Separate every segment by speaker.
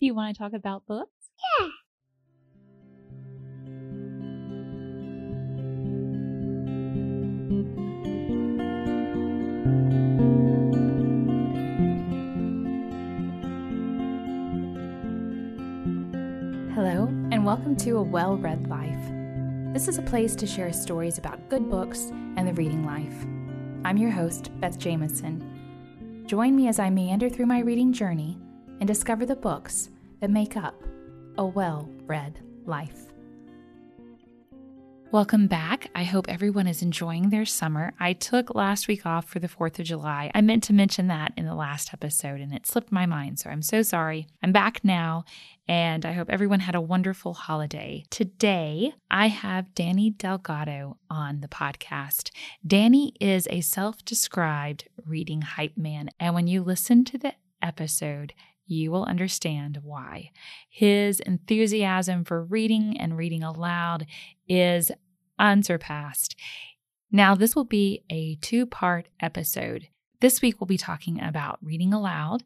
Speaker 1: Do you want to talk about books?
Speaker 2: Yeah.
Speaker 1: Hello, and welcome to A Well Read Life. This is a place to share stories about good books and the reading life. I'm your host, Beth Jamison. Join me as I meander through my reading journey and discover the books that make up a well read life. Welcome back. I hope everyone is enjoying their summer. I took last week off for the 4th of July. I meant to mention that in the last episode and it slipped my mind, so I'm so sorry. I'm back now and I hope everyone had a wonderful holiday. Today, I have Danny Delgado on the podcast. Danny is a self described reading hype man, and when you listen to the episode, you will understand why. His enthusiasm for reading and reading aloud is unsurpassed. Now, this will be a two part episode. This week, we'll be talking about reading aloud,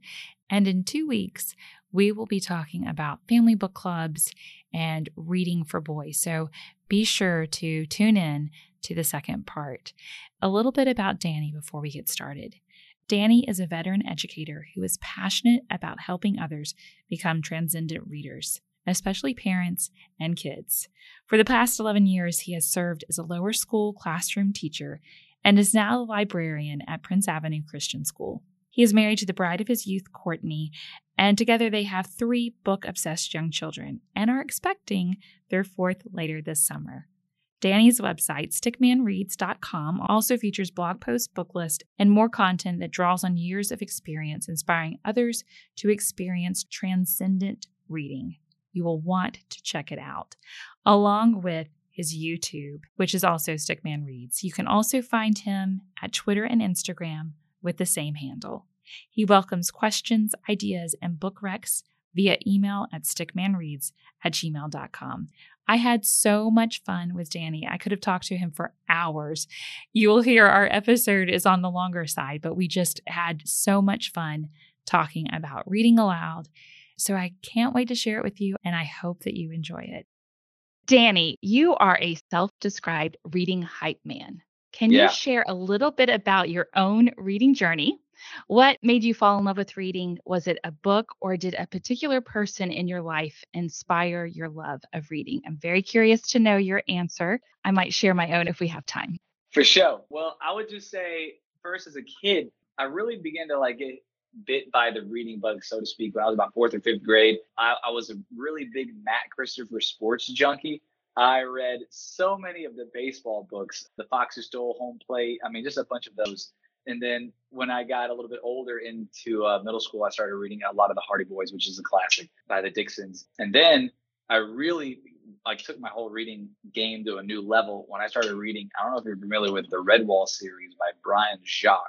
Speaker 1: and in two weeks, we will be talking about family book clubs and reading for boys. So be sure to tune in to the second part. A little bit about Danny before we get started. Danny is a veteran educator who is passionate about helping others become transcendent readers, especially parents and kids. For the past 11 years, he has served as a lower school classroom teacher and is now a librarian at Prince Avenue Christian School. He is married to the bride of his youth, Courtney, and together they have three book obsessed young children and are expecting their fourth later this summer. Danny's website, stickmanreads.com, also features blog posts, book list, and more content that draws on years of experience inspiring others to experience transcendent reading. You will want to check it out, along with his YouTube, which is also Stickman Reads. You can also find him at Twitter and Instagram with the same handle. He welcomes questions, ideas, and book recs via email at stickmanreads at gmail.com. I had so much fun with Danny. I could have talked to him for hours. You will hear our episode is on the longer side, but we just had so much fun talking about reading aloud. So I can't wait to share it with you, and I hope that you enjoy it. Danny, you are a self described reading hype man. Can yeah. you share a little bit about your own reading journey? What made you fall in love with reading? Was it a book or did a particular person in your life inspire your love of reading? I'm very curious to know your answer. I might share my own if we have time.
Speaker 3: For sure. Well, I would just say first as a kid, I really began to like get bit by the reading bug, so to speak, when I was about fourth or fifth grade. I, I was a really big Matt Christopher sports junkie. I read so many of the baseball books, The Fox Who Stole Home Plate. I mean, just a bunch of those. And then when I got a little bit older into uh, middle school, I started reading a lot of the Hardy Boys, which is a classic by the Dixons. And then I really like took my whole reading game to a new level when I started reading. I don't know if you're familiar with the Redwall series by Brian Jacques.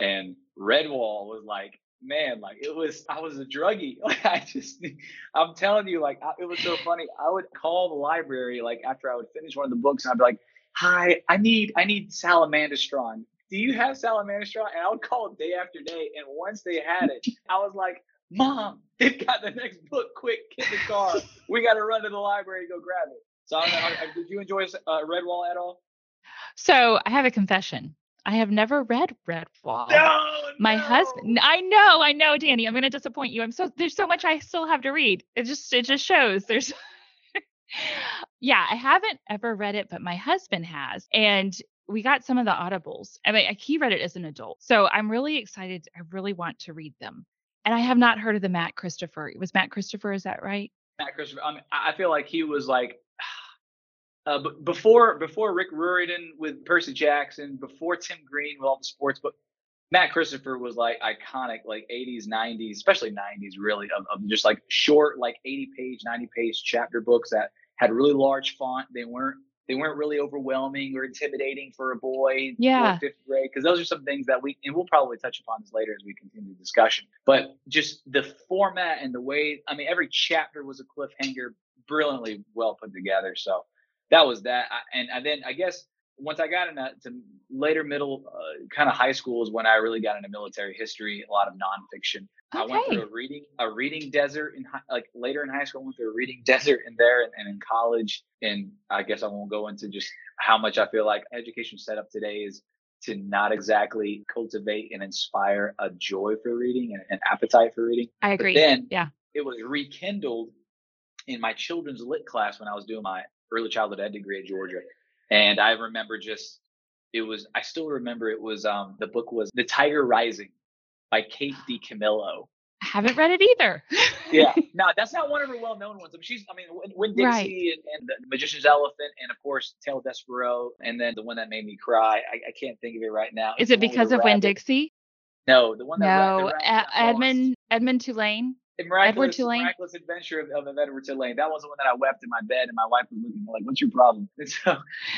Speaker 3: And Redwall was like, man, like it was, I was a druggie. Like I just, I'm telling you, like I, it was so funny. I would call the library like after I would finish one of the books, and I'd be like, "Hi, I need, I need Salamandastron do you have Salamandastron? And I would call day after day. And once they had it, I was like, Mom, they've got the next book. Quick, get the car. we got to run to the library and go grab it. So, I don't know, did you enjoy uh, Redwall at all?
Speaker 1: So, I have a confession. I have never read Redwall.
Speaker 3: No,
Speaker 1: my
Speaker 3: no.
Speaker 1: husband. I know, I know, Danny. I'm going to disappoint you. I'm so there's so much I still have to read. It just it just shows there's. yeah, I haven't ever read it, but my husband has, and we got some of the audibles. I mean, he read it as an adult. So I'm really excited. I really want to read them. And I have not heard of the Matt Christopher. It was Matt Christopher, is that right?
Speaker 3: Matt Christopher. I mean, I feel like he was like uh, before before Rick Riordan with Percy Jackson, before Tim Green with all the sports book. Matt Christopher was like iconic, like 80s, 90s, especially 90s, really, of, of just like short, like 80 page, 90 page chapter books that had really large font. They weren't they weren't really overwhelming or intimidating for a boy
Speaker 1: yeah.
Speaker 3: fifth grade because those are some things that we and we'll probably touch upon this later as we continue the discussion but just the format and the way i mean every chapter was a cliffhanger brilliantly well put together so that was that I, and, and then i guess once i got into later middle uh, kind of high school is when i really got into military history a lot of nonfiction Okay. I went through a reading a reading desert in high, like later in high school. I went through a reading desert in there and, and in college. And I guess I won't go into just how much I feel like education set up today is to not exactly cultivate and inspire a joy for reading and an appetite for reading.
Speaker 1: I agree.
Speaker 3: But then
Speaker 1: yeah,
Speaker 3: it was rekindled in my children's lit class when I was doing my early childhood ed degree at Georgia. And I remember just it was I still remember it was um the book was The Tiger Rising by Kate DiCamillo.
Speaker 1: I haven't read it either.
Speaker 3: yeah, no, that's not one of her well-known ones. I mean, she's, I mean, Winn-Dixie right. and, and, the Magician's Elephant, and of course Tale of Despereaux, and then the one that made me cry. I, I can't think of it right now.
Speaker 1: Is it because of Winn-Dixie?
Speaker 3: No, the one that
Speaker 1: no, Edmund Edmund Tulane.
Speaker 3: Edward Tulane. Miraculous adventure of, of, Edward Tulane. That was the one that I wept in my bed, and my wife was looking like, "What's your problem?" And so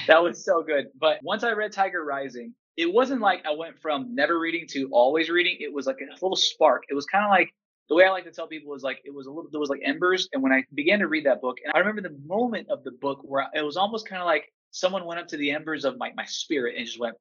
Speaker 3: that was so good. But once I read Tiger Rising, it wasn't like I went from never reading to always reading. It was like a little spark. It was kind of like the way I like to tell people is like it was a little there was like embers. And when I began to read that book, and I remember the moment of the book where it was almost kind of like someone went up to the embers of my my spirit and just went,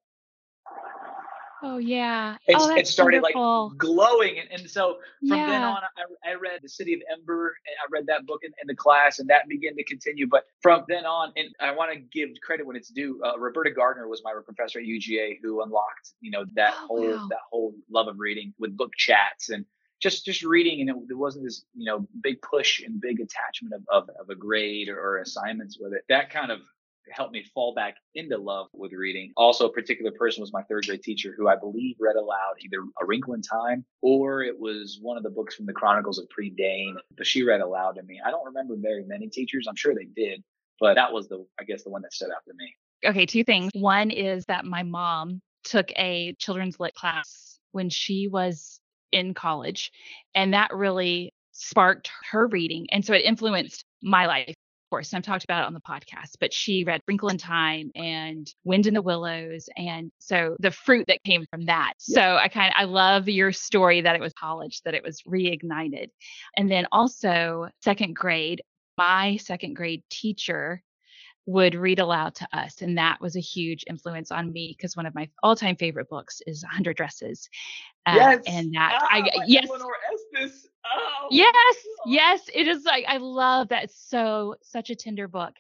Speaker 1: Oh yeah.
Speaker 3: It,
Speaker 1: oh,
Speaker 3: it started
Speaker 1: wonderful.
Speaker 3: like glowing, and, and so from
Speaker 1: yeah.
Speaker 3: then on, I, I, read The City of Ember, and I read that book in, in, the class, and that began to continue. But from then on, and I want to give credit when it's due. Uh, Roberta Gardner was my professor at UGA who unlocked, you know, that
Speaker 1: oh,
Speaker 3: whole
Speaker 1: wow.
Speaker 3: that whole love of reading with book chats and just just reading, and it, there wasn't this you know big push and big attachment of, of, of a grade or, or assignments with it. That kind of helped me fall back into love with reading. Also, a particular person was my third grade teacher who I believe read aloud either A Wrinkle in Time or it was one of the books from the Chronicles of Prydain. But she read aloud to me. I don't remember very many teachers. I'm sure they did, but that was the, I guess, the one that stood out to me.
Speaker 1: Okay, two things. One is that my mom took a children's lit class when she was in college, and that really sparked her reading. And so it influenced my life course, I've talked about it on the podcast, but she read Wrinkle in Time and Wind in the Willows. And so the fruit that came from that. Yeah. So I kind of, I love your story that it was college, that it was reignited. And then also, second grade, my second grade teacher would read aloud to us. And that was a huge influence on me because one of my all time favorite books is 100 Dresses.
Speaker 3: Uh, yes.
Speaker 1: And that,
Speaker 3: ah,
Speaker 1: I, yes.
Speaker 3: Estes. Oh,
Speaker 1: yes. Yes. It is like, I love that. So, such a tender book.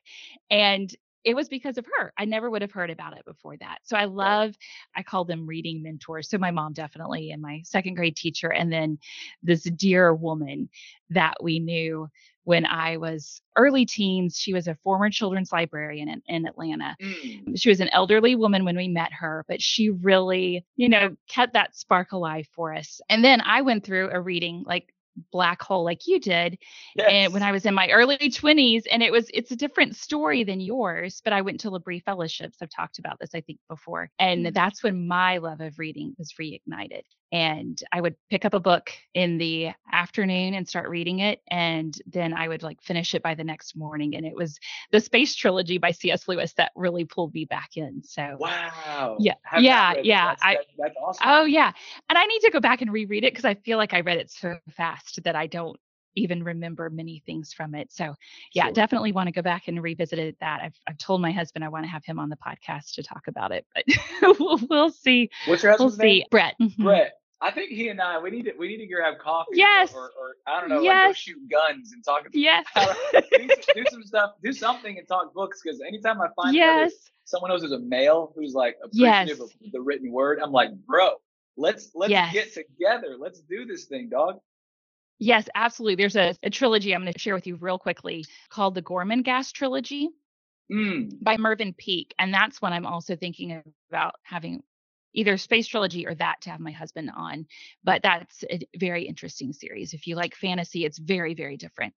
Speaker 1: And it was because of her. I never would have heard about it before that. So I love, I call them reading mentors. So my mom definitely and my second grade teacher, and then this dear woman that we knew when I was early teens. She was a former children's librarian in, in Atlanta.
Speaker 3: Mm.
Speaker 1: She was an elderly woman when we met her, but she really, you know, kept that spark alive for us. And then I went through a reading like black hole like you did
Speaker 3: yes.
Speaker 1: and when i was in my early 20s and it was it's a different story than yours but i went to L'Abri fellowships i've talked about this i think before and mm-hmm. that's when my love of reading was reignited and i would pick up a book in the afternoon and start reading it and then i would like finish it by the next morning and it was the space trilogy by cs lewis that really pulled me back in so
Speaker 3: wow
Speaker 1: yeah yeah yeah
Speaker 3: that's,
Speaker 1: I,
Speaker 3: that's awesome
Speaker 1: oh yeah and i need to go back and reread it because i feel like i read it so fast that I don't even remember many things from it. So yeah,
Speaker 3: sure.
Speaker 1: definitely want to go back and revisit that. I've, I've told my husband I want to have him on the podcast to talk about it, but we'll, we'll see.
Speaker 3: What's your husband's
Speaker 1: we'll
Speaker 3: name?
Speaker 1: Brett.
Speaker 3: Mm-hmm. Brett. I think he and I we need to we need to grab coffee.
Speaker 1: Yes.
Speaker 3: Or, or, or I don't know,
Speaker 1: yes.
Speaker 3: like go shoot guns and talk.
Speaker 1: About Yes.
Speaker 3: do, do, some stuff. Do something and talk books because anytime I find
Speaker 1: yes.
Speaker 3: someone else who's a male who's like appreciative
Speaker 1: yes.
Speaker 3: of the written word, I'm like, bro, let's let's
Speaker 1: yes.
Speaker 3: get together. Let's do this thing, dog.
Speaker 1: Yes, absolutely. There's a, a trilogy I'm going to share with you real quickly called the Gormenghast trilogy
Speaker 3: mm.
Speaker 1: by Mervyn Peake. And that's one I'm also thinking about having either space trilogy or that to have my husband on. But that's a very interesting series. If you like fantasy, it's very, very different.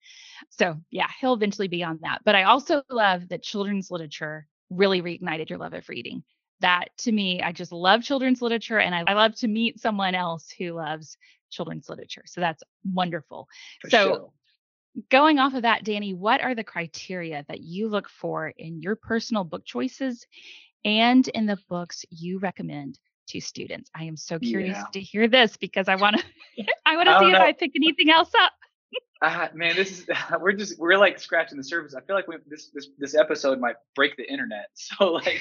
Speaker 1: So yeah, he'll eventually be on that. But I also love that children's literature really reignited your love of reading. That to me, I just love children's literature and I, I love to meet someone else who loves children's literature. So that's wonderful.
Speaker 3: For
Speaker 1: so
Speaker 3: sure.
Speaker 1: going off of that, Danny, what are the criteria that you look for in your personal book choices and in the books you recommend to students? I am so curious
Speaker 3: Yeah.
Speaker 1: to hear this because I want to I want to see if. I pick anything else up.
Speaker 3: Ah, man, this is we're just we're like scratching the surface. I feel like we, this this this episode might break the internet. So like,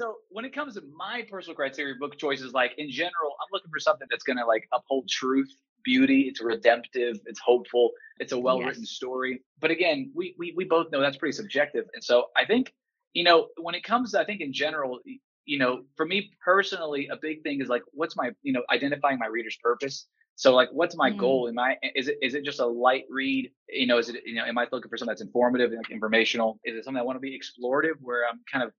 Speaker 3: So when it comes to my personal criteria book choices, like in general, I'm looking for something that's gonna like uphold truth, beauty. It's redemptive. It's hopeful. It's a well written yes. story. But again, we, we we both know that's pretty subjective. And so I think you know when it comes, to, I think in general, you know, for me personally, a big thing is like, what's my you know identifying my reader's purpose. So like, what's my mm. goal? Am I is it is it just a light read? You know, is it you know, am I looking for something that's informative, like informational? Is it something I want to be explorative, where I'm kind of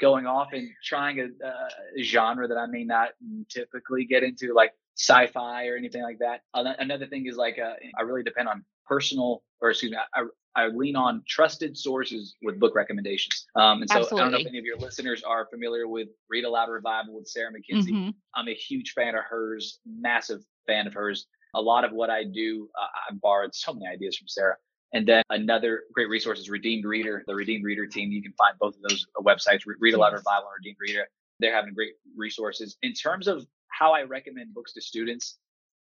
Speaker 3: going off and trying a, a genre that I may not typically get into, like sci-fi or anything like that. Another thing is like uh, I really depend on personal, or excuse me, I, I lean on trusted sources with book recommendations. Um, and so Absolutely. I don't know if any of your listeners are familiar with Read Aloud Revival with Sarah Mackenzie. Mm-hmm. I'm a huge fan of hers, massive fan of hers. A lot of what I do, uh, I borrowed so many ideas from Sarah. And then another great resource is Redeemed Reader, the Redeemed Reader team. You can find both of those uh, websites, Read Aloud Revival and Redeemed Reader. They're having great resources. In terms of how I recommend books to students,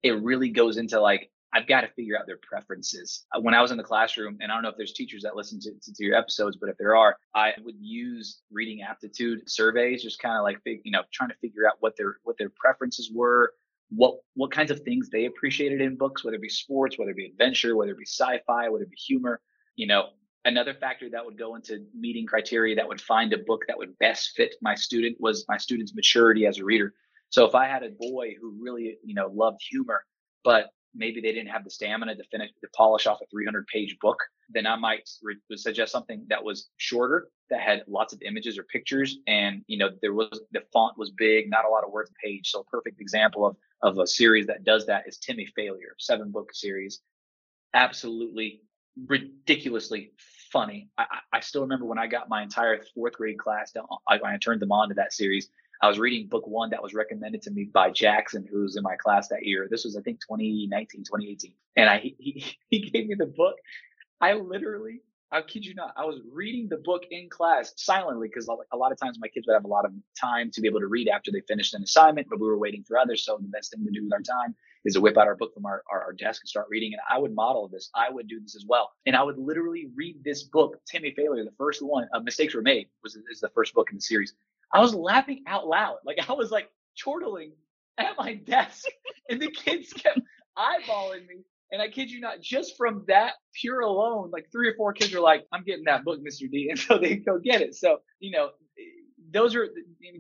Speaker 3: it really goes into like, I've got to figure out their preferences. Uh, when I was in the classroom, and I don't know if there's teachers that listen to, to, to your episodes, but if there are, I would use reading aptitude surveys, just kind of like, you know, trying to figure out what their, what their preferences were, what what kinds of things they appreciated in books, whether it be sports, whether it be adventure, whether it be sci-fi, whether it be humor. You know, another factor that would go into meeting criteria that would find a book that would best fit my student was my student's maturity as a reader. So if I had a boy who really, you know, loved humor, but maybe they didn't have the stamina to finish to polish off a 300 page book, then I might re- suggest something that was shorter, that had lots of images or pictures, and you know there was the font was big, not a lot of words page. So a perfect example of of a series that does that is Timmy Failure, seven book series. Absolutely ridiculously funny. I, I still remember when I got my entire fourth grade class down, I, I turned them on to that series. I was reading book one that was recommended to me by Jackson, who was in my class that year. This was, I think, 2019, 2018. And I, he, he gave me the book. I literally I kid you not. I was reading the book in class silently because a lot of times my kids would have a lot of time to be able to read after they finished an assignment, but we were waiting for others. So the best thing to do with our time is to whip out our book from our, our, our desk and start reading. And I would model this. I would do this as well. And I would literally read this book, Timmy Failure, the first one, uh, Mistakes Were Made, was is the first book in the series. I was laughing out loud. Like I was like chortling at my desk and the kids kept eyeballing me and I kid you not, just from that pure alone, like three or four kids are like, I'm getting that book, Mr. D. And so they go get it. So, you know, those are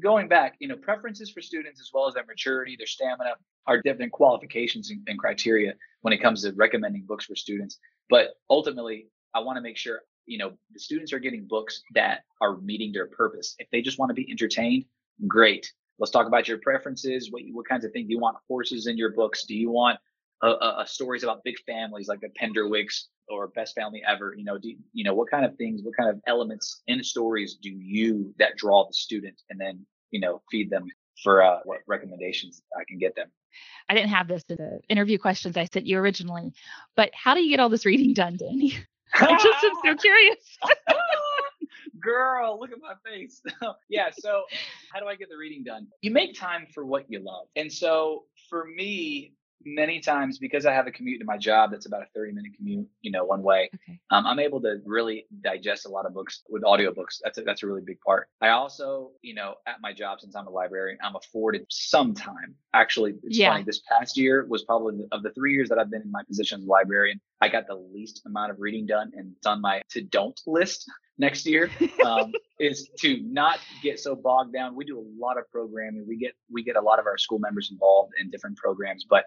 Speaker 3: going back, you know, preferences for students as well as their maturity, their stamina are different qualifications and, and criteria when it comes to recommending books for students. But ultimately, I want to make sure, you know, the students are getting books that are meeting their purpose. If they just want to be entertained, great. Let's talk about your preferences. What, what kinds of things do you want horses in your books? Do you want uh, stories about big families like the Penderwicks or Best Family Ever? You know, do you know what kind of things, what kind of elements in stories do you that draw the student, and then you know feed them for uh, what recommendations I can get them.
Speaker 1: I didn't have this in the interview questions I sent you originally, but how do you get all this reading done, Danny? I just am so curious.
Speaker 3: Girl, look at my face. yeah, so how do I get the reading done? You make time for what you love. And so for me, many times because I have a commute to my job that's about a 30 minute commute, you know, one way. Okay. Um, I'm able to really digest a lot of books with audiobooks. That's a, that's a really big part. I also, you know, at my job since I'm a librarian, I'm afforded some time. Actually, it's yeah. funny. This past year was probably of the three years that I've been in my position as a librarian, I got the least amount of reading done and it's on my to don't list next year um, is to not get so bogged down. We do a lot of programming. We get we get a lot of our school members involved in different programs, but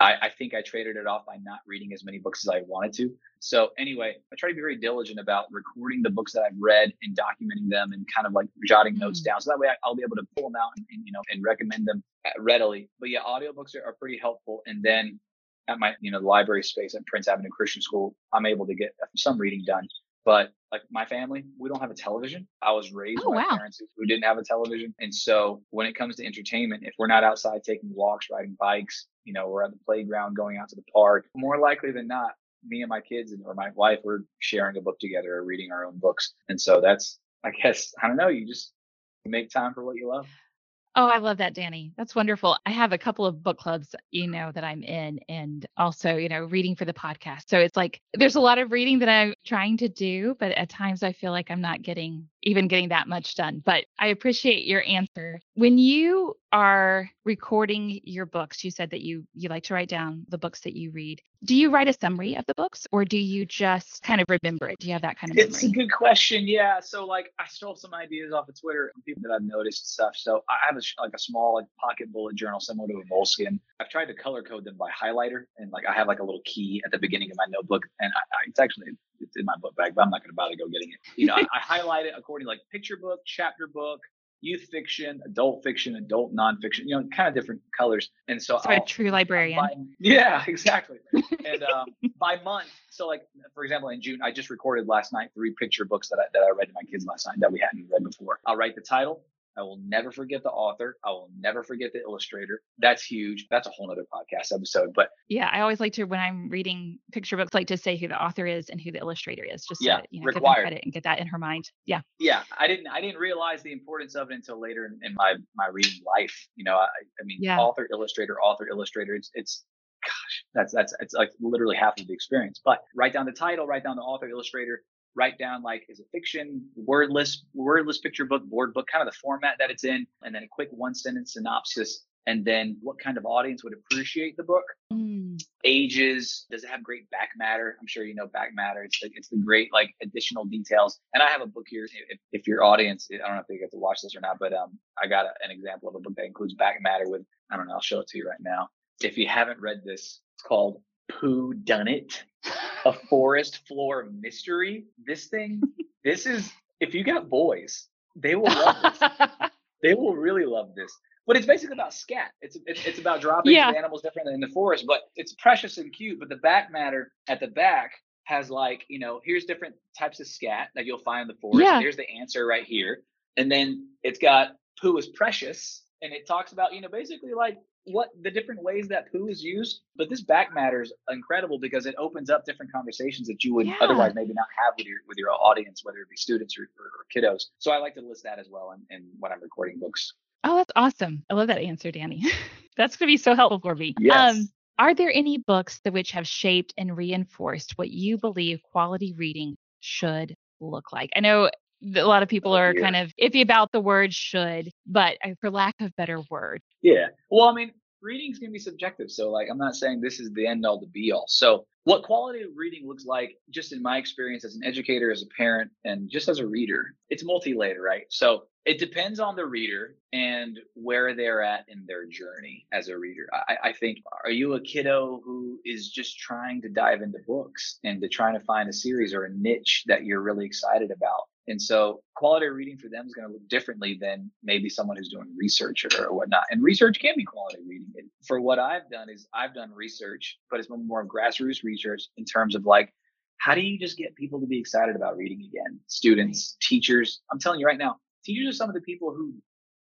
Speaker 3: I, I, think I traded it off by not reading as many books as I wanted to. So anyway, I try to be very diligent about recording the books that I've read and documenting them and kind of like jotting notes mm. down. So that way I, will be able to pull them out and, and, you know and recommend them readily. But yeah, audiobooks are, are pretty helpful. And then at my you know library space at Prince Avenue Christian School, I'm able to get some reading done. But like my family, we don't have a television. I was raised oh, by wow. parents who didn't have a television. And so when it comes to entertainment, if we're not outside taking walks, riding bikes, you know, we're at the playground, going out to the park, more likely than not, me and my kids and or my wife, we're sharing a book together or reading our own books. And so that's, I guess, I don't know, you just make time for what you love.
Speaker 1: Oh, I love that, Danny. That's wonderful. I have a couple of book clubs, you know, that I'm in and also, you know, reading for the podcast. So it's like there's a lot of reading that I'm trying to do, but at times I feel like I'm not getting even getting that much done. But I appreciate your answer. When you are recording your books, you said that you you like to write down the books that you read. Do you write a summary of the books or do you just kind of remember it? Do you have that kind of
Speaker 3: It's
Speaker 1: memory?
Speaker 3: a good question. Yeah. So like I stole some ideas off of Twitter from people that I've noticed stuff. So I have a, like a small like pocket bullet journal similar to a Moleskine. I've tried to color code them by highlighter and like I have like a little key at the beginning of my notebook and I, I, it's actually it's in my book bag, but I'm not going to bother go getting it. You know, I, I highlight it according to like picture book, chapter book, youth fiction, adult fiction, adult nonfiction, you know, kind of different colors. And so,
Speaker 1: so a true librarian.
Speaker 3: By, yeah, exactly. and um, by month, so like for example, in June, I just recorded last night three picture books that I, that I read to my kids last night that we hadn't read before. I'll write the title, I will never forget the author. I will never forget the illustrator. That's huge. That's a whole other podcast episode. But
Speaker 1: yeah, I always like to when I'm reading picture books, like to say who the author is and who the illustrator is, just
Speaker 3: yeah,
Speaker 1: to you know,
Speaker 3: required.
Speaker 1: give them credit and get that in her mind. Yeah.
Speaker 3: Yeah, I didn't I didn't realize the importance of it until later in, in my my reading life. You know, I, I mean,
Speaker 1: yeah.
Speaker 3: author, illustrator, author, illustrator. It's it's gosh, that's that's it's like literally half of the experience. But write down the title, write down the author, illustrator, write down like is it fiction wordless wordless picture book board book kind of the format that it's in and then a quick one sentence synopsis and then what kind of audience would appreciate the book?
Speaker 1: Mm.
Speaker 3: ages does it have great back matter? I'm sure you know back matter it's the, it's the great like additional details and i have a book here if, if your audience i don't know if they get to watch this or not but um i got a, an example of a book that includes back matter with i don't know i'll show it to you right now. If you haven't read this it's called Pooh Done It, a forest floor mystery. This thing, this is if you got boys, they will love this. they will really love this. But it's basically about scat. It's it's, it's about dropping
Speaker 1: Yeah.
Speaker 3: animals different in the forest, but it's precious and cute. But the back matter at the back has like you know here's different types of scat that you'll find in the forest.
Speaker 1: Yeah.
Speaker 3: Here's the answer right here, and then it's got poo is precious, and it talks about you know basically like what the different ways that poo is used. But this back matter is incredible because it opens up different conversations that you would
Speaker 1: Yeah.
Speaker 3: otherwise maybe not have with your with your audience, whether it be students or, or, or kiddos. So I like to list that as well in, in when I'm recording books.
Speaker 1: Oh, that's awesome. I love that answer, Danny. that's going to be so helpful for me.
Speaker 3: Yes.
Speaker 1: Um, are there any books that which have shaped and reinforced what you believe quality reading should look like? I know a lot of people
Speaker 3: Oh,
Speaker 1: are
Speaker 3: dear.
Speaker 1: kind of iffy about the word should, but uh, for lack of better word.
Speaker 3: Yeah. Well, I mean, reading's gonna be subjective. So like I'm not saying this is the end all to be all. So what quality of reading looks like, just in my experience as an educator, as a parent, and just as a reader, it's multi-layered, right? So it depends on the reader and where they're at in their journey as a reader. I, I think, are you a kiddo who is just trying to dive into books and to trying to find a series or a niche that you're really excited about? And so quality of reading for them is going to look differently than maybe someone who's doing research or, or whatnot. And research can be quality reading. And for what I've done is I've done research, but it's been more grassroots research in terms of like, how do you just get people to be excited about reading again? Students, teachers. I'm telling you right now, teachers are some of the people who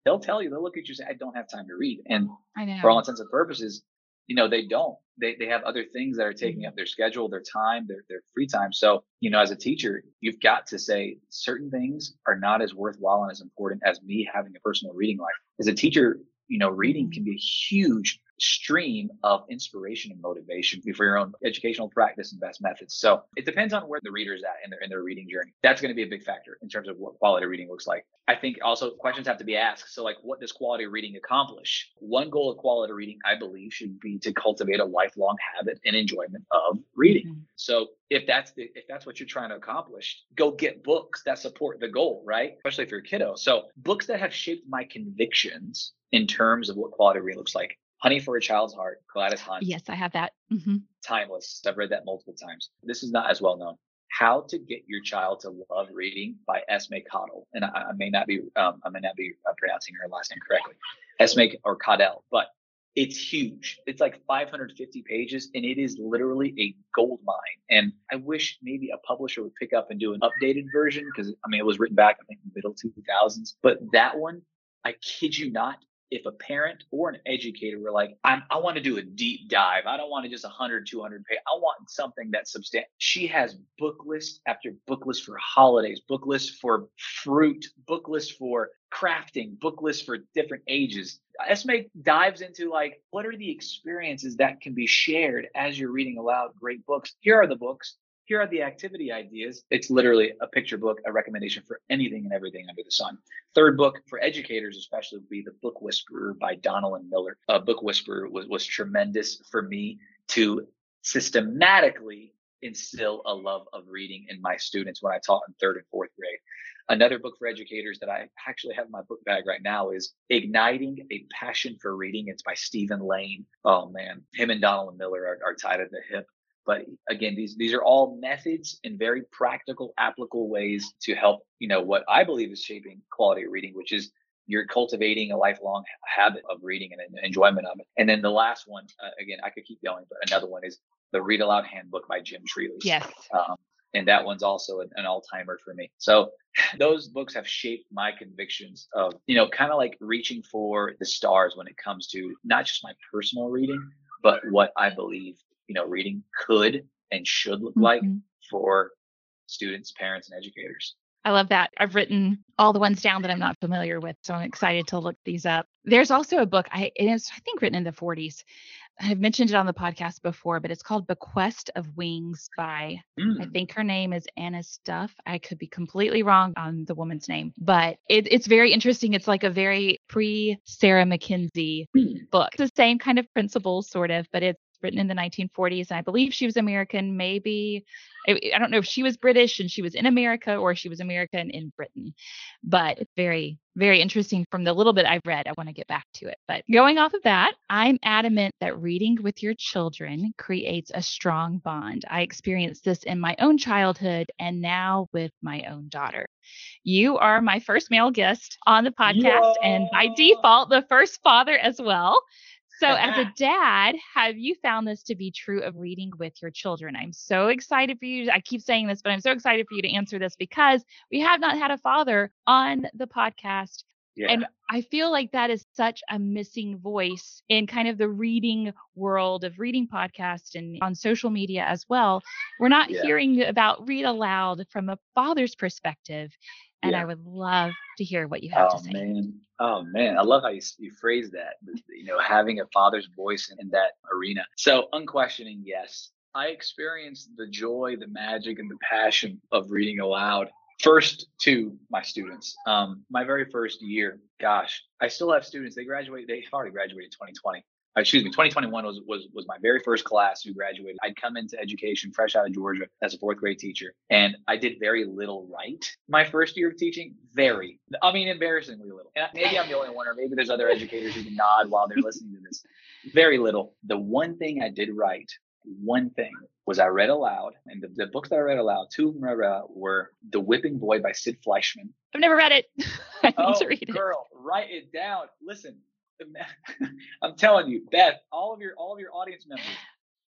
Speaker 3: they'll tell you, they'll look at you and say, I don't have time to read. And
Speaker 1: I know.
Speaker 3: for all intents and purposes, you know, they don't. They they have other things that are taking mm-hmm. up their schedule, their time, their their free time. So, you know, as a teacher, you've got to say certain things are not as worthwhile and as important as me having a personal reading life. As a teacher, you know, reading mm-hmm. can be a huge stream of inspiration and motivation for your own educational practice and best methods. So it depends on where the reader's at in their in their reading journey. That's going to be a big factor in terms of what quality reading looks like. I think also questions have to be asked. So like what does quality reading accomplish? One goal of quality reading, I believe, should be to cultivate a lifelong habit and enjoyment of reading.
Speaker 1: Mhm.
Speaker 3: So if that's the if that's what you're trying to accomplish, go get books that support the goal, right? Especially if you're a kiddo. So books that have shaped my convictions in terms of what quality reading looks like. Honey for a Child's Heart, Gladys Hunt,
Speaker 1: Yes, I have that. hmm
Speaker 3: timeless. I've read that multiple times. This is not as well known. How to Get Your Child to Love Reading by Esme Cottle, and I, I may not be um, I may not be uh, pronouncing her last name correctly, Esme or Codell, but it's huge. It's like 550 pages, and it is literally a gold mine. And I wish maybe a publisher would pick up and do an updated version because I mean it was written back I think middle 2000s, but that one, I kid you not, if a parent or an educator were like, I want to do a deep dive. I don't want to just 100, 200 page. I want something that's substantial. She has book list after book list for holidays, book list for fruit, book list for crafting, book list for different ages. Esme dives into like, what are the experiences that can be shared as you're reading aloud great books? Here are the books. Here are the activity ideas. It's literally a picture book, a recommendation for anything and everything under the sun. Third book for educators, especially, would be The Book Whisperer by Donalyn Miller. A Book Whisperer was, was tremendous for me to systematically instill a love of reading in my students when I taught in third and fourth grade. Another book for educators that I actually have in my book bag right now is Igniting a Passion for Reading. It's by Steven Layne. Oh man, him and Donalyn Miller are, are tied at the hip. But again, these these are all methods and very practical, applicable ways to help, you know, what I believe is shaping quality of reading, which is you're cultivating a lifelong habit of reading and enjoyment of it. And then the last one, uh, again, I could keep going, but another one is the Read Aloud Handbook by Jim Trelease.
Speaker 1: Yes.
Speaker 3: Um, and that one's also an, an all-timer for me. So those books have shaped my convictions of, you know, kind of like reaching for the stars when it comes to not just my personal reading, but what I believe, you know, reading could and should look mm-hmm. like for students, parents, and educators.
Speaker 1: I love that. I've written all the ones down that I'm not familiar with, so I'm excited to look these up. There's also a book I it is I think written in the 40s. I've mentioned it on the podcast before, but it's called Bequest of Wings by mm. I think her name is Annis Duff. I could be completely wrong on the woman's name, but it, it's very interesting. It's like a very pre Sarah Mackenzie mm. book. It's the same kind of principles, sort of, but it's written in the 1940s. And I believe she was American. Maybe, I, I don't know if she was British and she was in America or she was American in Britain. But it's very, very interesting from the little bit I've read. I want to get back to it. But going off of that, I'm adamant that reading with your children creates a strong bond. I experienced this in my own childhood and now with my own daughter. You are my first male guest on the podcast, and by default, the first father as well. So, as a dad, have you found this to be true of reading with your children? I'm so excited for you. I keep saying this, but I'm so excited for you to answer this because we have not had a father on the podcast. Yeah. And I feel like that is such a missing voice in kind of the reading world of reading podcasts and on social media as well. We're not yeah. hearing about read aloud from a father's perspective. And yeah. I would love to hear what you have
Speaker 3: oh,
Speaker 1: to say.
Speaker 3: Oh man. Oh man, I love how you, you phrase that. You know, having a father's voice in, in that arena. So, unquestioning, yes, I experienced the joy, the magic, and the passion of reading aloud first to my students. Um, my very first year, gosh, I still have students. They graduate. They've already graduated 2020 Uh, excuse me, 2021 was was was my very first class who graduated. I'd come into education fresh out of Georgia as a fourth grade teacher, and I did very little right my first year of teaching. Very, I mean, embarrassingly little. And maybe I'm the only one, or maybe there's other educators who can nod while they're listening to this. Very little. The one thing I did right, one thing was I read aloud, and the, the books that I read aloud, two of them I read were The Whipping Boy by Sid Fleischman.
Speaker 1: I've never read it. I need
Speaker 3: oh,
Speaker 1: to read
Speaker 3: it. Girl, write it down. Listen, I'm telling you, Beth, all of your all of your audience members.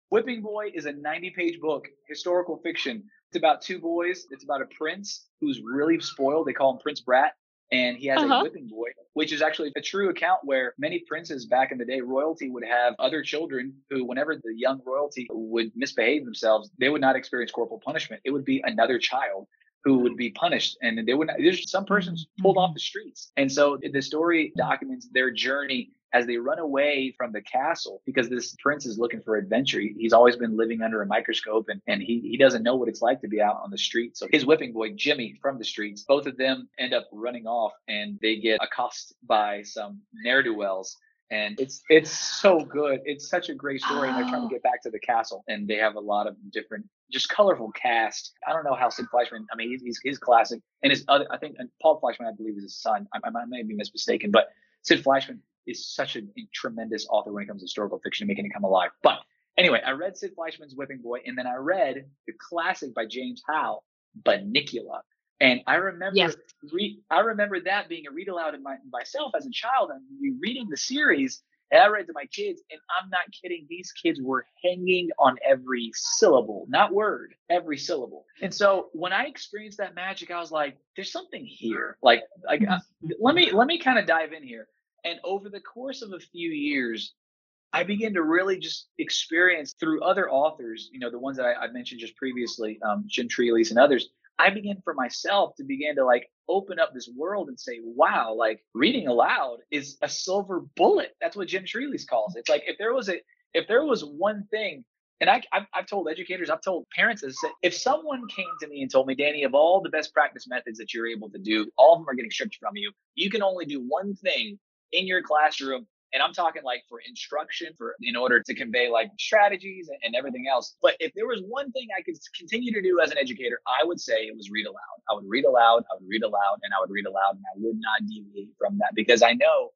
Speaker 3: Whipping Boy is a 90 page book, historical fiction. It's about two boys. It's about a prince who's really spoiled. They call him Prince Brat. And he has uh-huh. a whipping boy, which is actually a true account where many princes back in the day, royalty would have other children who, whenever the young royalty would misbehave themselves, they would not experience corporal punishment. It would be another child who would be punished and they would not, there's some persons pulled off mm-hmm. the streets. And so the story documents their journey as they run away from the castle because this prince is looking for adventure. He's always been living under a microscope and, and he, he doesn't know what it's like to be out on the street. So his whipping boy, Jimmy from the streets, both of them end up running off and they get accosted by some ne'er-do-wells and it's it's so good. It's such a great story, and they're trying to oh. get back to the castle, and they have a lot of different, just colorful cast. I don't know how Sid Fleischman. I mean, he's he's, he's classic, and his other, I think, and Paul Fleischman, I believe, is his son. I, I may be mistaken, but Sid Fleischman is such a, a tremendous author when it comes to historical fiction, making it come alive. But anyway, I read Sid Fleischman's Whipping Boy, and then I read the classic by James Howell, Bunnicula. And I remember, yes. re- I remember that being a read aloud in my, myself as a child, and you reading the series. And I read to my kids, and I'm not kidding. These kids were hanging on every syllable, not word, every syllable. And so when I experienced that magic, I was like, "There's something here." Like, like uh, let me let me kind of dive in here. And over the course of a few years, I began to really just experience through other authors, you know, the ones that I, I mentioned just previously, um, Jim Trelease and others, I began for myself to begin to like open up this world and say, wow, like reading aloud is a silver bullet. That's what Jim Trelease calls it. It's like if there was a if there was one thing And I, I've, I've told educators, I've told parents, if someone came to me and told me, Danny, of all the best practice methods that you're able to do, all of them are getting stripped from you. You can only do one thing in your classroom and I'm talking like for instruction, for in order to convey like strategies and, and, everything else. But if there was one thing I could continue to do as an educator, I would say it was read aloud. I would read aloud, I would read aloud, and I would read aloud, and I would not deviate from that because I know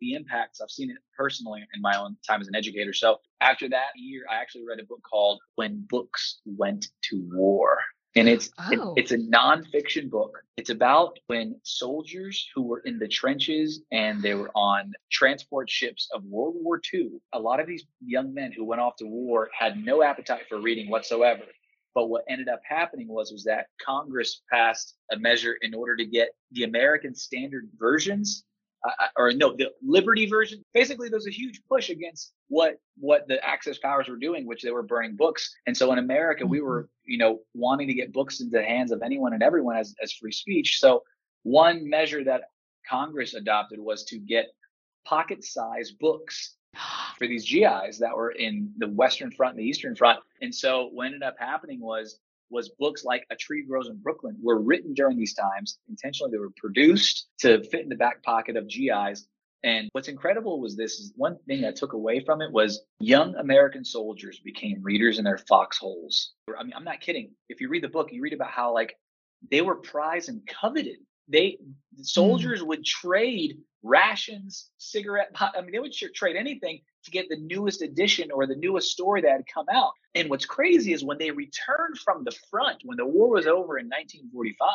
Speaker 3: the impacts. I've seen it personally in my own time as an educator. So after that year, I actually read a book called When Books Went to War. And it's oh. it, it's a nonfiction book. It's about when soldiers who were in the trenches and they were on transport ships of World War II. A lot of these young men who went off to war had no appetite for reading whatsoever. But what ended up happening was was that Congress passed a measure in order to get the American standard versions uh, or no, the Liberty version. Basically, there's a huge push against what what the Axis powers were doing, which they were burning books. And so in America, we were, mm-hmm. you know, wanting to get books into the hands of anyone and everyone as as free speech. So one measure that Congress adopted was to get pocket-sized books for these GIs that were in the Western Front and the Eastern Front. And so what ended up happening was was books like A Tree Grows in Brooklyn were written during these times. Intentionally, they were produced to fit in the back pocket of GIs. And what's incredible was this is one thing I took away from it was young American soldiers became readers in their foxholes. I mean, I'm not kidding. If you read the book, you read about how like they were prized and coveted. They soldiers mm. would trade rations, cigarette. I mean, they would trade anything to get the newest edition or the newest story that had come out. And what's crazy is when they returned from the front, when the war was over in 1945,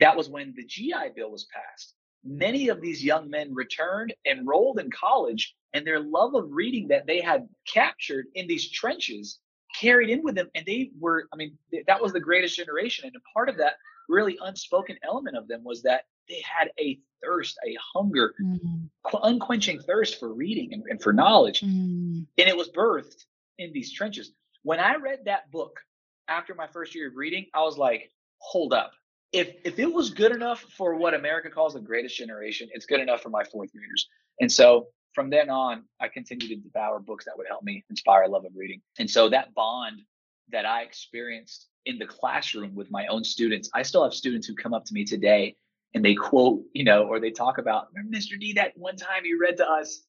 Speaker 3: that was when the GI Bill was passed. Many of these young men returned, enrolled in college, and their love of reading that they had captured in these trenches carried in with them. And they were, I mean, that was the greatest generation. And a part of that really unspoken element of them was that they had a thirst, a hunger, mm. unquenching thirst for reading and, and for knowledge. Mm. And it was birthed in these trenches. When I read that book after my first year of reading, I was like, hold up. If if it was good enough for what America calls the greatest generation, it's good enough for my fourth graders. And so from then on, I continued to devour books that would help me inspire a love of reading. And so that bond that I experienced in the classroom with my own students, I still have students who come up to me today and they quote, you know, or they talk about, remember Mr. D that one time you read to us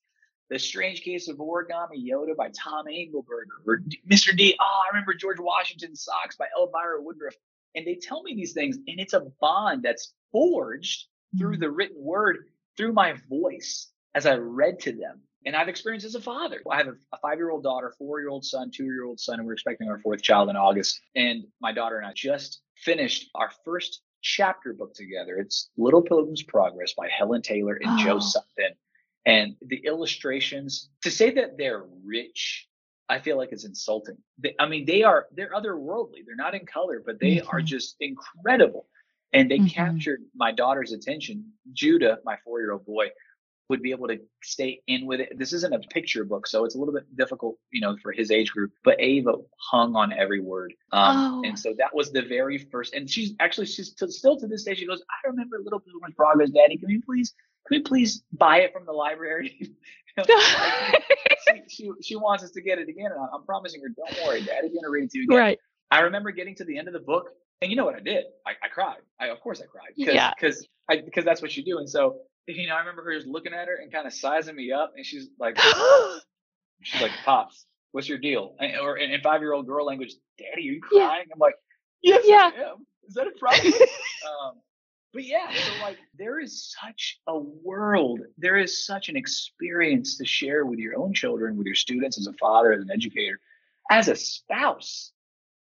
Speaker 3: The Strange Case of Origami Yoda by Tom Angleberger, or Mr. D, oh, I remember George Washington's Socks by Elvira Woodruff. And they tell me these things, and it's a bond that's forged through mm-hmm. the written word, through my voice as I read to them. And I've experienced as a father. I have a, a five year old daughter, four year old son, two year old son, and we're expecting our fourth child in August. And my daughter and I just finished our first chapter book together. It's Little Pilgrim's Progress by Helen Taylor and oh. Joe Sutton. And the illustrations, to say that they're rich, I feel like it's insulting. They, I mean, they are, they're otherworldly. They're not in color, but they mm-hmm. are just incredible. And they mm-hmm. captured my daughter's attention. Judah, my four year old boy, would be able to stay in with it. This isn't a picture book, so it's a little bit difficult, you know, for his age group. But Ava hung on every word, um, oh. and so that was the very first. And she's actually she's to, still to this day. She goes, "I remember a Little Pilgrim's Progress, Daddy. Can we please, can we please buy it from the library?" she, she, she wants us to get it again, and I'm promising her, "Don't worry, Daddy's gonna read it to you again." Right. I remember getting to the end of the book, and you know what I did? I, I cried. I of course I cried because yeah. because because that's what you do. And so you know, I remember her just looking at her and kind of sizing me up, and she's like, she's like, pops, what's your deal? And, or in, five year old girl language, Daddy, are you crying? Yeah. I'm like, yes, yeah. I am. Is that a problem? um, but yeah, so like there is such a world, there is such an experience to share with your own children, with your students as a father, as an educator, as a spouse.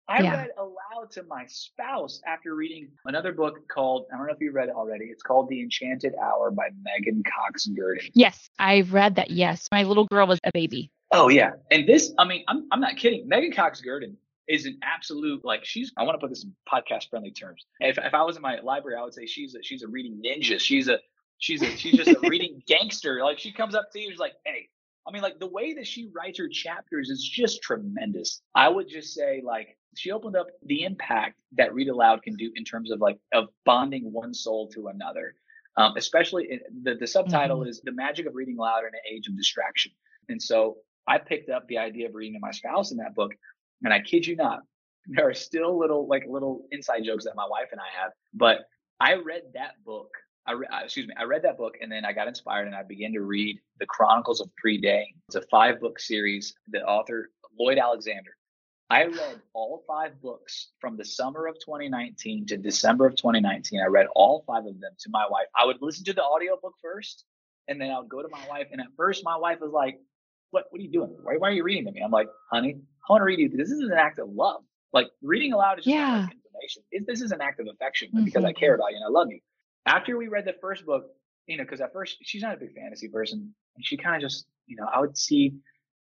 Speaker 3: I yeah. read aloud to my spouse after reading another book called, I don't know if you read it already. It's called The Enchanted Hour by Meghan Cox Gurdon.
Speaker 1: Yes, I've read that. Yes. My little girl was a baby.
Speaker 3: Oh, yeah. And this, I mean, I'm, I'm not kidding. Meghan Cox Gurdon is an absolute, like, she's, I want to put this in podcast friendly terms. If, if I was in my library, I would say she's a, she's a reading ninja. She's a, she's a, she's just a reading gangster. Like, she comes up to you, she's like, hey, I mean, like the way that she writes her chapters is just tremendous. I would just say, like, she opened up the impact that read aloud can do in terms of like of bonding one soul to another. Um, especially in, the the subtitle mm-hmm. is the magic of reading aloud in an age of distraction. And so I picked up the idea of reading to my spouse in that book. And I kid you not, there are still little, like little inside jokes that my wife and I have. But I read that book. I re- uh, excuse me. I read that book and then I got inspired and I began to read the Chronicles of Prydain. It's a five book series. The author Lloyd Alexander. I read all five books from the summer of 2019 to December of 2019. I read all five of them to my wife. I would listen to the audiobook first and then I would go to my wife. And at first, my wife was like, What, what are you doing? Why, why are you reading to me? I'm like, Honey, I want to read you. This is an act of love. Like reading aloud is just yeah. like information. It, this is an act of affection mm-hmm. because I care mm-hmm. about you and I love you. After we read the first book, you know, because at first she's not a big fantasy person. And she kind of just, you know, I would see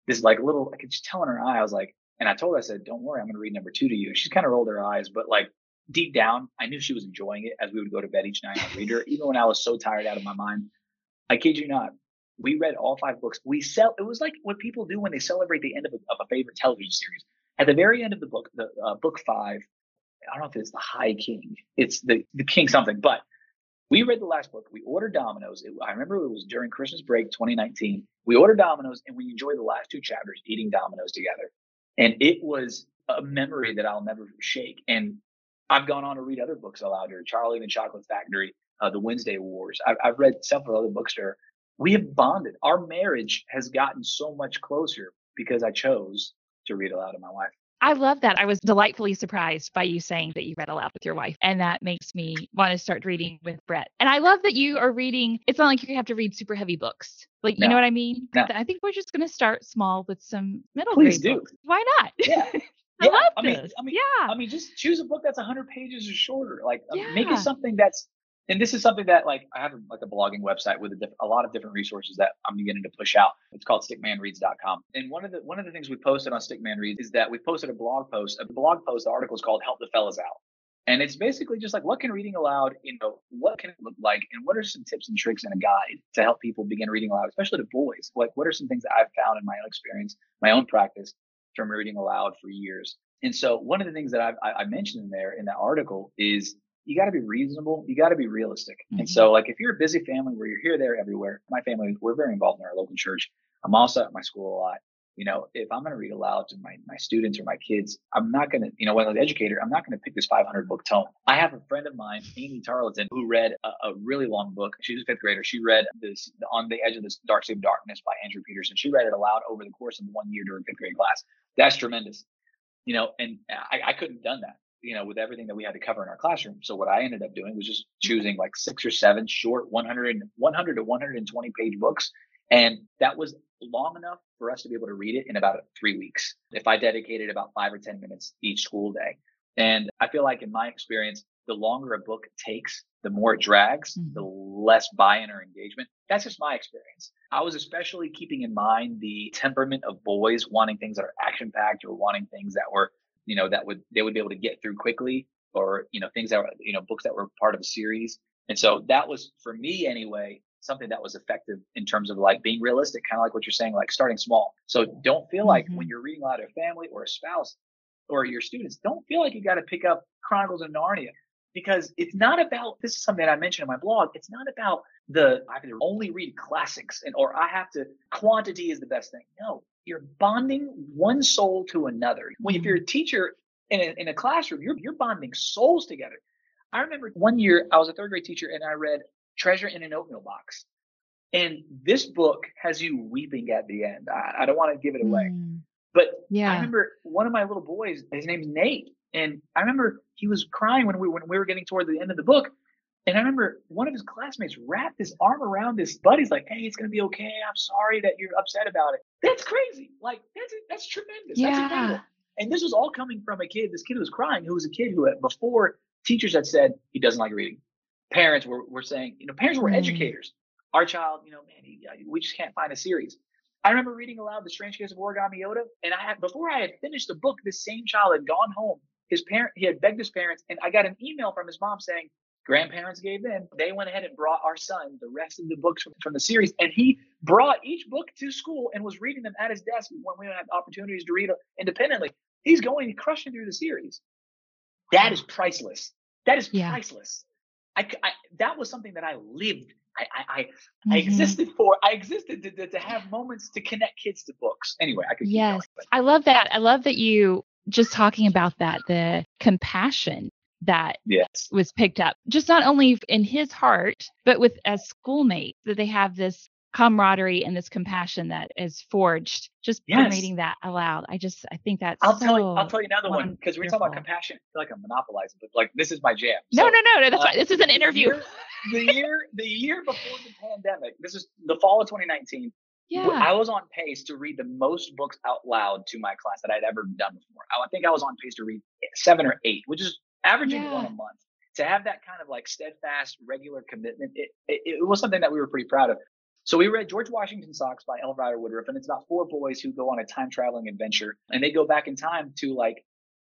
Speaker 3: this like little, I could just tell in her eye, I was like, and I told her, I said, don't worry, I'm going to read number two to you. She kind of rolled her eyes, but like deep down, I knew she was enjoying it as we would go to bed each night and read her, even when I was so tired out of my mind. I kid you not. We read all five books. We sell. It was like what people do when they celebrate the end of a, of a favorite television series. At the very end of the book, the uh, book five, I don't know if it's the High King. It's the the King something. But we read the last book. We ordered Domino's. It, I remember it was during Christmas break 2019. We ordered Domino's and we enjoyed the last two chapters eating Domino's together. And it was a memory that I'll never shake. And I've gone on to read other books aloud here, Charlie and the Chocolate Factory, uh, the Wednesday Wars. I've, I've read several other books there. We have bonded. Our marriage has gotten so much closer because I chose to read aloud to my wife.
Speaker 1: I love that. I was delightfully surprised by you saying that you read aloud with your wife. And that makes me want to start reading with Brett. And I love that you are reading, it's not like you have to read super heavy books. Like, you no. know what I mean? No. I think we're just going to start small with some middle
Speaker 3: Please
Speaker 1: grade
Speaker 3: do.
Speaker 1: Books. Why not?
Speaker 3: Yeah.
Speaker 1: I
Speaker 3: yeah.
Speaker 1: love
Speaker 3: I
Speaker 1: this.
Speaker 3: Mean, I mean,
Speaker 1: yeah.
Speaker 3: I mean, just choose a book that's 100 pages or shorter. Like,
Speaker 1: yeah.
Speaker 3: make it something that's and this is something that like I have like a blogging website with a, diff- a, lot of different resources that I'm beginning to push out. It's called stickmanreads.com. And one of the one of the things we posted on Stickman Reads is that we posted a blog post. A blog post the article is called "Help the Fellas Out," and it's basically just like what can reading aloud, you know, what can it look like, and what are some tips and tricks and a guide to help people begin reading aloud, especially to boys. Like what are some things that I've found in my own experience, my own practice from reading aloud for years. And so one of the things that I've, I, I mentioned in there in that article is you got to be reasonable. You got to be realistic. Mm-hmm. And so, like, if you're a busy family where you're here, there, everywhere, my family, we're very involved in our local church. I'm also at my school a lot. You know, if I'm going to read aloud to my, my students or my kids, I'm not going to, you know, when I was an educator, I'm not going to pick this 500 book tome. I have a friend of mine, Amy Tarleton, who read a, a really long book. She's a fifth grader. She read this On the Edge of this Dark Sea of Darkness by Andrew Peterson. She read it aloud over the course of one year during fifth grade class. That's tremendous. You know, and I, I couldn't have done that you know, with everything that we had to cover in our classroom. So what I ended up doing was just choosing like six or seven short 100, 100 to 120 page books. And that was long enough for us to be able to read it in about three weeks. If I dedicated about five or 10 minutes each school day. And I feel like in my experience, the longer a book takes, the more it drags, mm-hmm. the less buy-in or engagement. That's just my experience. I was especially keeping in mind the temperament of boys wanting things that are action packed or wanting things that were you know, that would they would be able to get through quickly, or you know, things that were you know books that were part of a series. And so that was for me anyway something that was effective in terms of like being realistic, kind of like what you're saying, like starting small. So don't feel like mm-hmm. when you're reading aloud to a family or a spouse or your students, don't feel like you got to pick up Chronicles of Narnia because it's not about this is something that I mentioned in my blog. It's not about the I to only read classics and or I have to quantity is the best thing. No, you're bonding one soul to another. When if you're a teacher in a, in a classroom, you're you're bonding souls together. I remember one year I was a third grade teacher and I read Treasure in an Oatmeal Box. And this book has you weeping at the end. I, I don't want to give it away. Mm. But yeah. I remember one of my little boys, his name's Nate. And I remember he was crying when we when we were getting toward the end of the book. And I remember one of his classmates wrapped his arm around his buddy's like, "Hey, it's gonna be okay. I'm sorry that you're upset about it." That's crazy. Like that's that's tremendous. Yeah. That's incredible. And this was all coming from a kid. This kid was crying, who was a kid who, had, before teachers had said he doesn't like reading, parents were were saying, you know, parents were mm. educators. Our child, you know, man, he, we just can't find a series. I remember reading aloud The Strange Case of Origami Yoda, and I had before I had finished the book, this same child had gone home. His parent, he had begged his parents, and I got an email from his mom saying, grandparents gave in. They went ahead and brought our son the rest of the books from, from, the series, and he brought each book to school and was reading them at his desk when we had opportunities to read independently. He's going crushing through the series. That is priceless. That is yeah. priceless. I, I, that was something that I lived. I I I, mm-hmm. I existed for I existed to, to, to, have moments to connect kids to books. Anyway, I could
Speaker 1: yes,
Speaker 3: going,
Speaker 1: I love that. I love that you just talking about that the compassion that
Speaker 3: yes.
Speaker 1: was picked up just not only in his heart but with as schoolmates that they have this camaraderie and this compassion that is forged just yes. reading that aloud. I just I think that's
Speaker 3: I'll
Speaker 1: so
Speaker 3: tell you I'll tell you another one because we're talking about compassion. I feel like I'm monopolizing, but like this is my jam.
Speaker 1: So, no, no, no, no. That's uh. This is an interview.
Speaker 3: The year, the year the year before the pandemic. This is the fall of 2019.
Speaker 1: Yeah.
Speaker 3: I was on pace to read the most books out loud to my class that I'd ever done before. I think I was on pace to read seven or eight, which is averaging yeah. one a month. To have that kind of like steadfast, regular commitment, it, it, it was something that we were pretty proud of. So we read George Washington Socks by Elvira Woodruff, and it's about four boys who go on a time traveling adventure, and they go back in time to like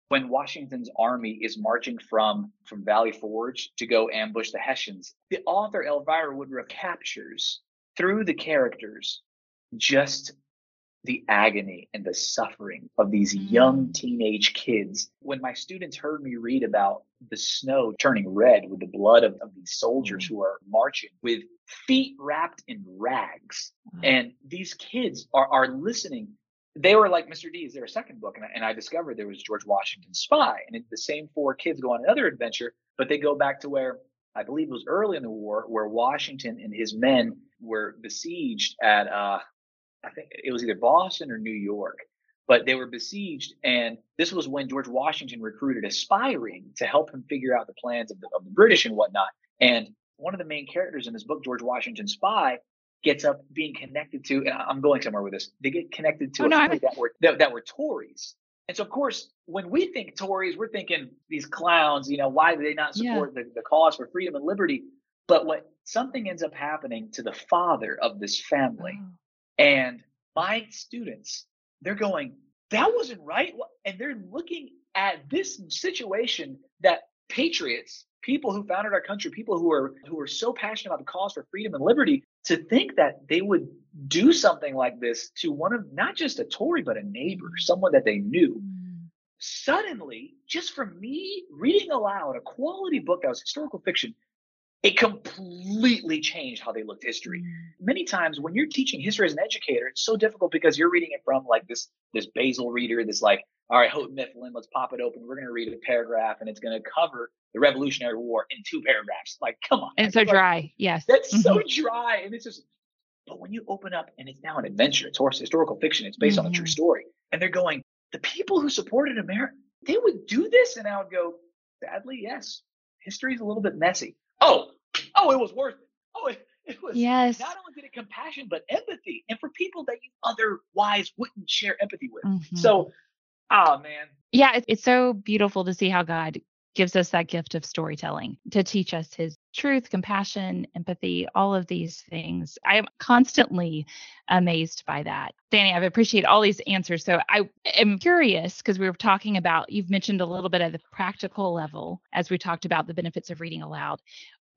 Speaker 3: when Washington's army is marching from from Valley Forge to go ambush the Hessians. The author Elvira Woodruff captures through the characters just the agony and the suffering of these mm. young teenage kids. When my students heard me read about the snow turning red with the blood of, of these soldiers mm. who are marching with feet wrapped in rags, and these kids are, are listening. They were like, Mr. D, is there a second book? And I, and I discovered there was George Washington's Spy. And it, the same four kids go on another adventure, but they go back to where I believe it was early in the war, where Washington and his men were besieged at uh, I think it was either Boston or New York, but they were besieged. And this was when George Washington recruited a spy ring to help him figure out the plans of the, of the British and whatnot. And one of the main characters in this book, George Washington Spy, gets up being connected to, and I'm going somewhere with this. They get connected to oh, a no, that were that, that were Tories. And so, of course, when we think Tories, we're thinking these clowns. You know, why do they not support yeah. the, the cause for freedom and liberty? But what something ends up happening to the father of this family, oh. And my students, they're going, that wasn't right. And they're looking at this situation that patriots, people who founded our country, people who are who are so passionate about the cause for freedom and liberty, to think that they would do something like this to one of not just a Tory, but a neighbor, someone that they knew. Mm. Suddenly, just from me reading aloud a quality book that was historical fiction, it completely changed how they looked history. Mm. Many times when you're teaching history as an educator, it's so difficult because you're reading it from like this this basal reader, this like, all right, Houghton Mifflin, let's pop it open. We're gonna read a paragraph and it's gonna cover the Revolutionary War in two paragraphs. Like, come on.
Speaker 1: And so like, dry. Yes.
Speaker 3: That's mm-hmm. so dry. And it's just but when you open up and it's now an adventure, it's horse historical fiction, it's based mm-hmm. on a true mm-hmm. story. And they're going, the people who supported America, they would do this. And I would go, sadly, yes. History is a little bit messy oh, oh, it was worth it. Oh, it, it was
Speaker 1: yes.
Speaker 3: not only did it compassion, but empathy. And for people that you otherwise wouldn't share empathy with. Mm-hmm. So, oh man.
Speaker 1: Yeah, it's, it's so beautiful to see how God gives us that gift of storytelling to teach us his truth, compassion, empathy, all of these things. I am constantly amazed by that. Danny, I've appreciated all these answers. So I am curious because we were talking about, you've mentioned a little bit of the practical level as we talked about the benefits of reading aloud.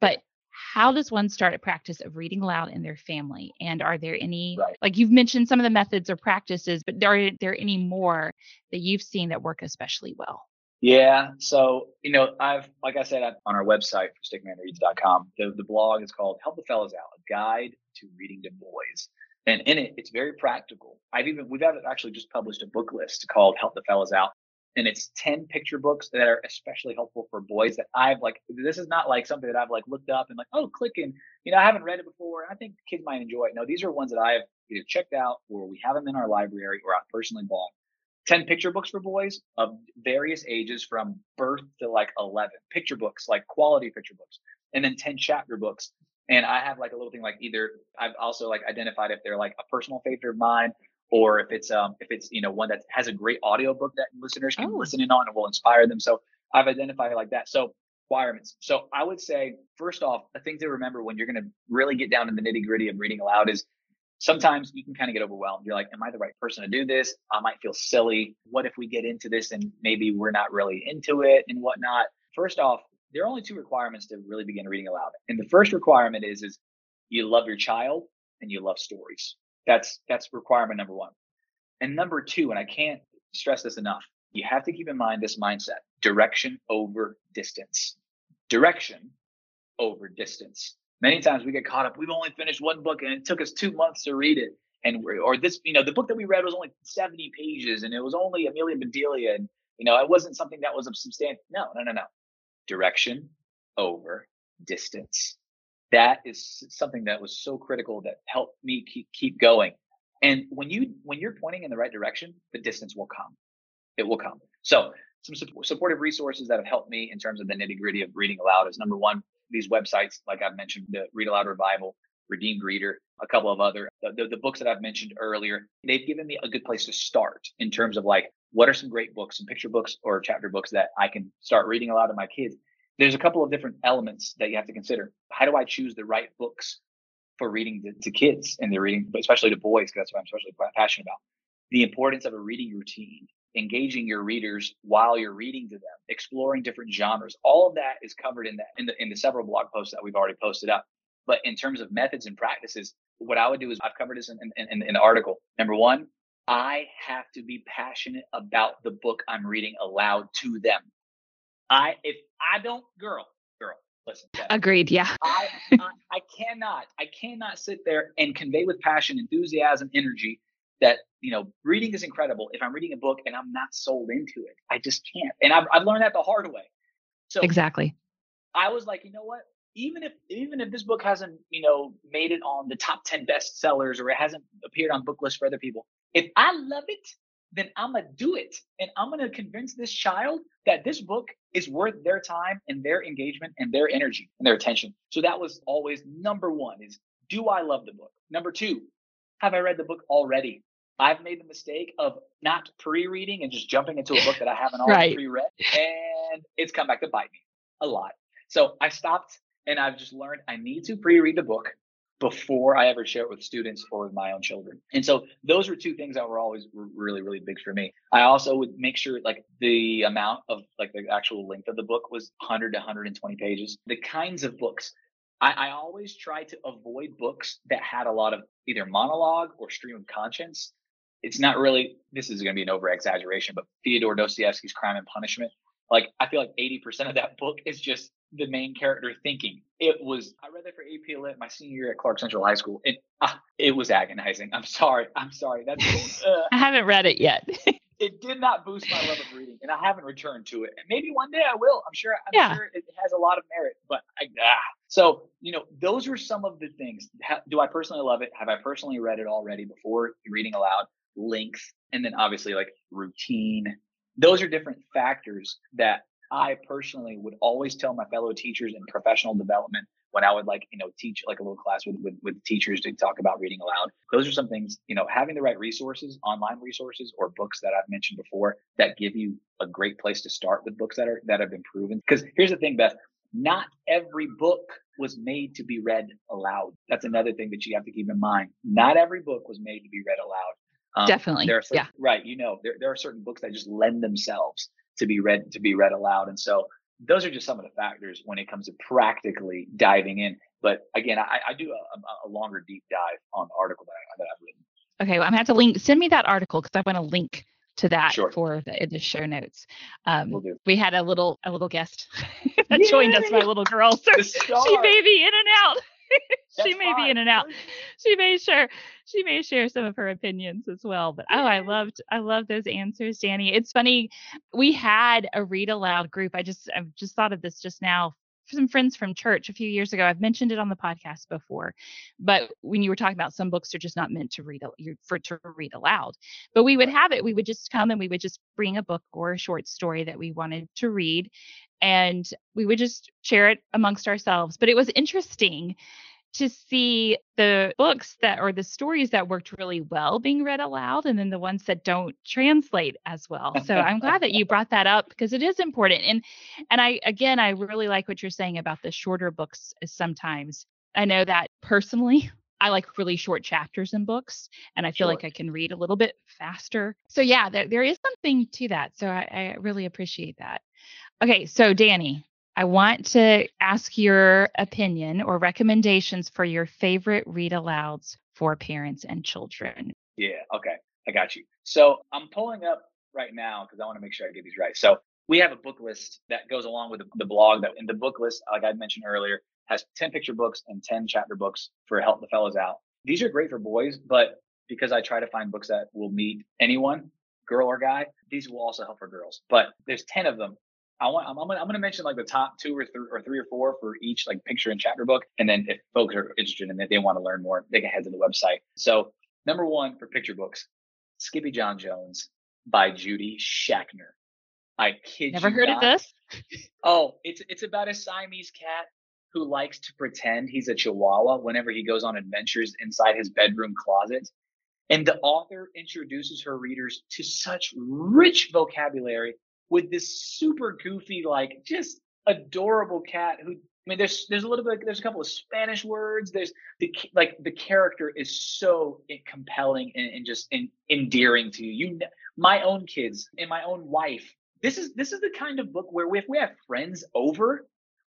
Speaker 1: But how does one start a practice of reading aloud in their family? And are there any, right. like you've mentioned some of the methods or practices, but are there any more that you've seen that work especially well?
Speaker 3: Yeah. So, you know, I've, like I said, on our website, for stickmanreads.com, the, the blog is called Help the Fellas Out, a guide to reading to boys. And in it, it's very practical. I've even, we've actually just published a book list called Help the Fellas Out. And it's 10 picture books that are especially helpful for boys that I've like, this is not like something that I've like looked up and like, oh, click and, you know, I haven't read it before. I think kids might enjoy it. No, these are ones that I've either checked out or we have them in our library or I've personally bought 10 picture books for boys of various ages from birth to like 11 picture books like quality picture books and then 10 chapter books. And i have like a little thing like either i've also like identified if they're like a personal favorite of mine or if it's um if it's you know one that has a great audio book that listeners can oh. listen in on and will inspire them. So i've identified it like that. So requirements. So i would say first off a thing to remember when you're going to really get down in the nitty gritty of reading aloud is sometimes you can kind of get overwhelmed. You're like, am I the right person to do this? I might feel silly. What if we get into this and maybe we're not really into it and whatnot? First off, there are only two requirements to really begin reading aloud. And the first requirement is is you love your child and you love stories. That's that's requirement number one. And number two, and I can't stress this enough, you have to keep in mind this mindset: direction over distance. Direction over distance. Many times we get caught up. We've only finished one book and it took us two months to read it. And or this, you know, the book that we read was only 70 pages and it was only Amelia Bedelia. And, you know, it wasn't something that was of substantial. No, no, no, no. Direction over distance. That is something that was so critical that helped me keep, keep going. And when you when you're pointing in the right direction, the distance will come. It will come. So some supportive resources that have helped me in terms of the nitty gritty of reading aloud is number one, these websites, like I've mentioned, the Read Aloud Revival, Redeemed Reader, a couple of other, the, the, the, books that I've mentioned earlier, they've given me a good place to start in terms of like, what are some great books, some picture books or chapter books that I can start reading aloud to my kids? There's a couple of different elements that you have to consider. How do I choose the right books for reading to, to kids and they're reading, especially to boys, because that's what I'm especially passionate about. The importance of a reading routine engaging your readers while you're reading to them, exploring different genres. All of that is covered in that in the in the several blog posts that we've already posted up. But in terms of methods and practices, what I would do is I've covered this in, in, in, in the article. Number one, I have to be passionate about the book I'm reading aloud to them. I if I don't, girl, girl, listen.
Speaker 1: Agreed. Yeah.
Speaker 3: I, I I cannot I cannot sit there and convey with passion, enthusiasm, energy that you know reading is incredible if i'm reading a book and i'm not sold into it. I just can't. And i've, I've learned that the hard way.
Speaker 1: So exactly.
Speaker 3: I was like you know what? Even if even if this book hasn't you know made it on the top 10 bestsellers or it hasn't appeared on book lists for other people if i love it then i'm gonna do it. And i'm gonna convince this child that this book is worth their time and their engagement and their energy and their attention. So that was always number one is do i love the book? Number two have i read the book already I've made the mistake of not pre-reading and just jumping into a book that I haven't already right. pre-read, and it's come back to bite me a lot. So I stopped, and I've just learned I need to pre-read the book before I ever share it with students or with my own children. And so those were two things that were always really, really big for me. I also would make sure like the amount of like the actual length of the book was 100 to 120 pages. The kinds of books I, I always try to avoid books that had a lot of either monologue or stream of conscience it's not really this is going to be an over exaggeration but fyodor dostoevsky's crime and punishment like i feel like 80% of that book is just the main character thinking. It was i read that for ap lit my senior year at clark central high school and uh, it was agonizing. I'm sorry i'm sorry that's
Speaker 1: uh, i haven't read it yet.
Speaker 3: it did not boost my love of reading and i haven't returned to it. And maybe one day i will i'm sure i'm yeah. sure it has a lot of merit but I, ah. so you know those are some of the things. Do i personally love it? Have i personally read it already before reading aloud length, and then obviously like routine. Those are different factors that I personally would always tell my fellow teachers in professional development when I would like, you know, teach like a little class with, with, with teachers to talk about reading aloud. Those are some things, you know, having the right resources, online resources or books that I've mentioned before that give you a great place to start with books that are, that have been proven. Cause here's the thing, Beth, not every book was made to be read aloud. That's another thing that you have to keep in mind. Not every book was made to be read aloud.
Speaker 1: Um, Definitely. Certain, yeah.
Speaker 3: Right. You know, there, there are certain books that just lend themselves to be read to be read aloud. And so those are just some of the factors when it comes to practically diving in. But again, I, I do a, a, longer deep dive on the article that, I, that I've written.
Speaker 1: Okay, well, I'm gonna have to link. Send me that article because I want to link to that sure. for the, the show notes. Um, we'll we had a little a little guest that Yay! joined us, my little girl. So she may be in and out. she may fine. be in and out. She may share she may share some of her opinions as well. But oh, I loved I love those answers, Danny. It's funny. We had a read aloud group. I just I've just thought of this just now. Some friends from church a few years ago. I've mentioned it on the podcast before, but when you were talking about some books are just not meant to read for to read aloud. But we would have it. We would just come and we would just bring a book or a short story that we wanted to read, and we would just share it amongst ourselves. But it was interesting to see the books that or the stories that worked really well being read aloud and then the ones that don't translate as well. So I'm glad that you brought that up because it is important. And and I again I really like what you're saying about the shorter books eh, sometimes. I know that personally I like really short chapters in books and I feel sure. like I can read a little bit faster. So yeah, there, there is something to that. So I, I really appreciate that. Okay, so Danny, I want to ask your opinion or recommendations for your favorite read alouds for parents and children.
Speaker 3: Yeah, okay. I got you. So I'm pulling up right now because I want to make sure I get these right. So we have a book list that goes along with the, blog that in the book list, like I mentioned earlier, has 10 picture books and 10 chapter books for help the fellows out. These are great for boys, but because I try to find books that will meet anyone, girl or guy, these will also help for girls. But there's 10 of them. I want, I'm, I'm, gonna, I'm gonna mention like the top two or three or three or four for each like picture and chapter book. And then if folks are interested in it, they want to learn more, they can head to the website. So number one for picture books, Skippyjon Jones by Judy Schachner. I kid
Speaker 1: Never
Speaker 3: you
Speaker 1: heard
Speaker 3: not.
Speaker 1: of this.
Speaker 3: Oh, it's it's about a Siamese cat who likes to pretend he's a chihuahua whenever he goes on adventures inside his bedroom closet. And the author introduces her readers to such rich vocabulary with this super goofy, like just adorable cat who I mean, there's there's a little bit there's a couple of Spanish words. There's the like the character is so eh, compelling and, and just in, endearing to you. You, my own kids and my own wife. This is this is the kind of book where if we have friends over,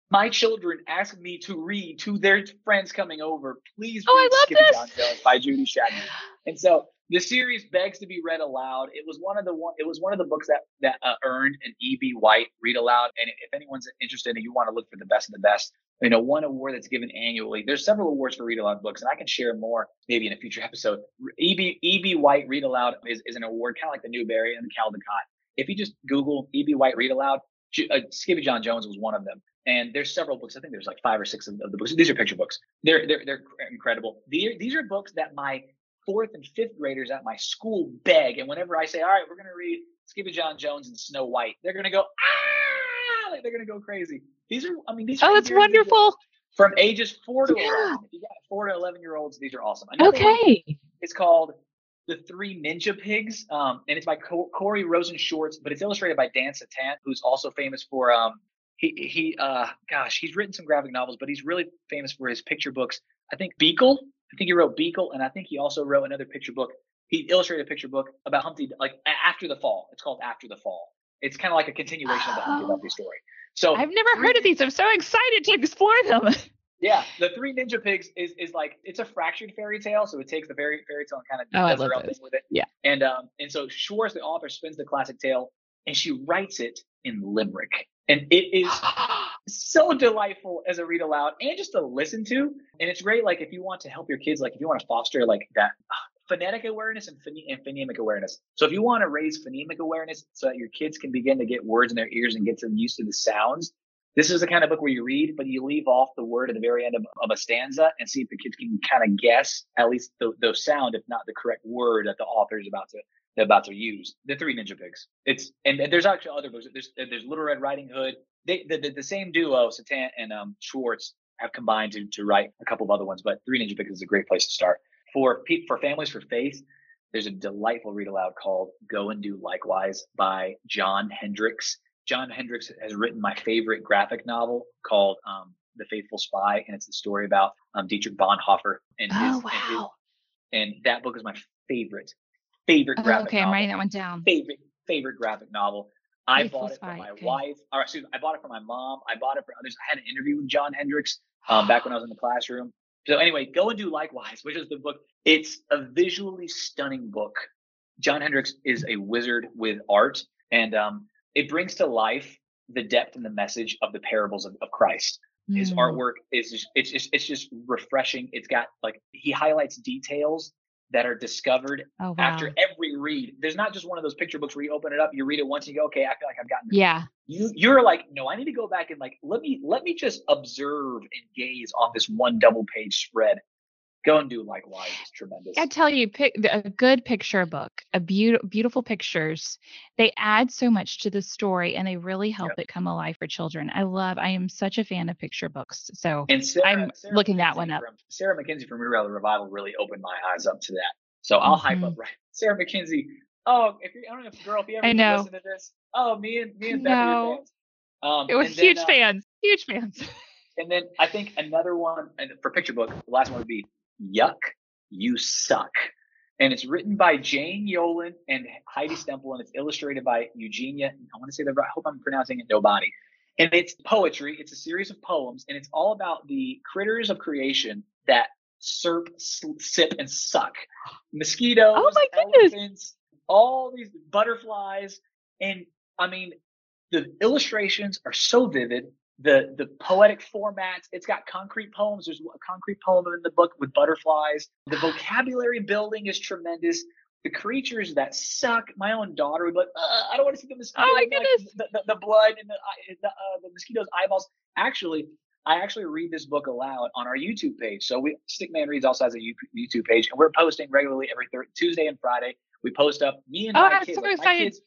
Speaker 3: my children ask me to read to their friends coming over. Please
Speaker 1: Oh, I love
Speaker 3: Skippy
Speaker 1: this.
Speaker 3: John Jones by Judy Schachner. And so the series begs to be read aloud. It was one of the one. It was one of the books that that uh, earned an E.B. White read aloud. And if anyone's interested and you want to look for the best of the best, you know, one award that's given annually. There's several awards for read aloud books, and I can share more maybe in a future episode. E.B. E.B. White read aloud is, is an award kind of like the Newbery and the Caldecott. If you just Google E.B. White read aloud, uh, Skippyjon Jones was one of them. And there's several books. I think there's like five or six of, the books. These are picture books. They're they're they're incredible. These these are books that my fourth and fifth graders at my school beg. And whenever I say, "All right, we're going to read Skippyjon Jones and Snow White," they're going to go ah, like they're going to go crazy. These are, I mean, these.
Speaker 1: Oh,
Speaker 3: are
Speaker 1: that's
Speaker 3: very good books
Speaker 1: wonderful.
Speaker 3: From ages four to
Speaker 1: Yeah.
Speaker 3: eleven. If you got four to eleven year olds, these are awesome. Another
Speaker 1: Okay.
Speaker 3: it's called The Three Ninja Pigs, um, and it's by Co- Corey Rosen Schwartz, but it's illustrated by Dan Santat, who's also famous for um, he he uh, gosh, he's written some graphic novels, but he's really famous for his picture books. I think Beekle, I think he wrote Beekle, and I think he also wrote another picture book. He illustrated a picture book about Humpty, like after the fall. It's called After the Fall. It's kind of like a continuation of the Humpty
Speaker 1: Oh.
Speaker 3: Dumpty story. So
Speaker 1: I've never heard of these. I'm so excited to explore them.
Speaker 3: yeah, the Three Ninja Pigs is is like it's a fractured fairy tale, so it takes the fairy fairy tale and kind of
Speaker 1: Oh,
Speaker 3: does her own with it.
Speaker 1: Yeah.
Speaker 3: And um and so Schwartz, the author, spins the classic tale and she writes it in limerick, and it is so delightful as a read aloud and just to listen to. And it's great, like if you want to help your kids, like if you want to foster like that phonetic awareness and, phone- and phonemic awareness. So if you want to raise phonemic awareness so that your kids can begin to get words in their ears and get them used to the sounds, this is the kind of book where you read, but you leave off the word at the very end of, of a stanza and see if the kids can kind of guess at least the, the sound, if not the correct word that the author is about to they're about to use. The Three Ninja Pigs. It's and, there's actually other books. There's there's Little Red Riding Hood. They the, the, the same duo, Santat and um, Schwartz, have combined to to write a couple of other ones. But Three Ninja Pigs is a great place to start for pe- for families for faith. There's a delightful read aloud called "Go and Do Likewise" by John Hendrix. John Hendrix has written my favorite graphic novel called um, "The Faithful Spy," and it's the story about um, Dietrich Bonhoeffer and his,
Speaker 1: Oh
Speaker 3: and his and that book is my favorite favorite
Speaker 1: Oh,
Speaker 3: graphic
Speaker 1: okay, I'm
Speaker 3: novel.
Speaker 1: writing that one down.
Speaker 3: favorite favorite graphic novel i bought it
Speaker 1: Spy,
Speaker 3: for my
Speaker 1: okay.
Speaker 3: wife or excuse me i bought it for my mom i bought it for others i had an interview with john hendrix um, back when i was in the classroom so anyway go and do likewise which is the book it's a visually stunning book john hendrix is a wizard with art and um, it brings to life the depth and the message of the parables of, of christ his
Speaker 1: Mm.
Speaker 3: artwork is just, it's just it's just refreshing it's got like he highlights details that are discovered
Speaker 1: Oh wow.
Speaker 3: after every read there's not just one of those picture books where you open it up you read it once and you go okay i feel like i've gotten this.
Speaker 1: Yeah.
Speaker 3: you you're like no i need to go back and like let me let me just observe and gaze on this one double page spread go and do likewise it's tremendous
Speaker 1: I tell you, pick a good picture book, a beautiful, beautiful pictures. They add so much to the story, and they really help it come alive for children. I love. I am such a fan of picture books. So
Speaker 3: Sarah,
Speaker 1: I'm
Speaker 3: Sarah
Speaker 1: looking that one up.
Speaker 3: From, Sarah Mackenzie from Real Revival really opened my eyes up to that. So I'll hype
Speaker 1: Mhm.
Speaker 3: up right. Sarah Mackenzie. Oh, if you I don't know if girl, if you ever
Speaker 1: I know.
Speaker 3: listen to this. Oh, me and me and Beth
Speaker 1: No.
Speaker 3: fans. Um,
Speaker 1: it was
Speaker 3: then,
Speaker 1: huge
Speaker 3: uh,
Speaker 1: fans, huge fans.
Speaker 3: And then I think another one and for picture book, the last one would be Yuck, You Suck. And it's written by Jane Yolen and Heidi Stemple, and it's illustrated by Eugenia. I want to say the I hope I'm pronouncing it Nobati. And it's poetry. It's a series of poems, and it's all about the critters of creation that serp, sip, and suck. Mosquitoes,
Speaker 1: Oh my goodness.
Speaker 3: elephants, all these butterflies. And I mean, the illustrations are so vivid the the poetic formats. It's got concrete poems. There's a concrete poem in the book with butterflies. The vocabulary building is tremendous. The creatures that suck. My own daughter would be like, I don't want to see the mosquitoes.
Speaker 1: Oh my goodness!
Speaker 3: Like, the, the, the, blood and the the, uh, the mosquitoes' eyeballs. Actually, I actually read this book aloud on our YouTube page. So we Stickman Reads also has a YouTube page, and we're posting regularly every thir- Tuesday and Friday. We post up me and
Speaker 1: oh,
Speaker 3: my kids.
Speaker 1: So
Speaker 3: like. My kids,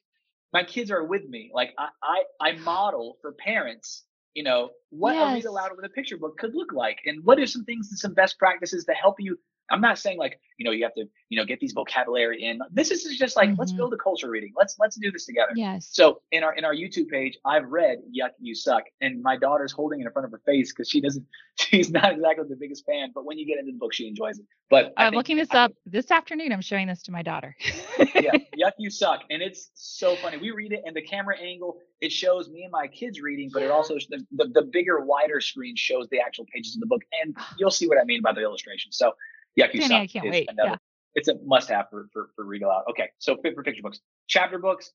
Speaker 3: my kids are with me. Like I, I, I model for parents you know, what yes. a read aloud with a picture book could look like. And what are some things and some best practices to help you? I'm not saying like, you know, you have to, you know, get these vocabulary in. This is just like, mm-hmm. let's build a culture reading. Let's let's do this together.
Speaker 1: Yes.
Speaker 3: So in our in our YouTube page, I've read Yuck You Suck. And my daughter's holding it in front of her face because she doesn't she's not exactly the biggest fan, but when you get into the book, she enjoys it. But
Speaker 1: I'm think, looking this I, up this afternoon. I'm showing this to my daughter.
Speaker 3: yeah, Yuck You Suck. And it's so funny. We read it and the camera angle, it shows me and my kids reading, but it also the, the, the bigger, wider screen shows the actual pages of the book. And you'll see what I mean by the illustrations. So You
Speaker 1: Danny, I can't wait. Another, yeah.
Speaker 3: It's a must have for, for, for read aloud. Okay. So fit for picture books, chapter books,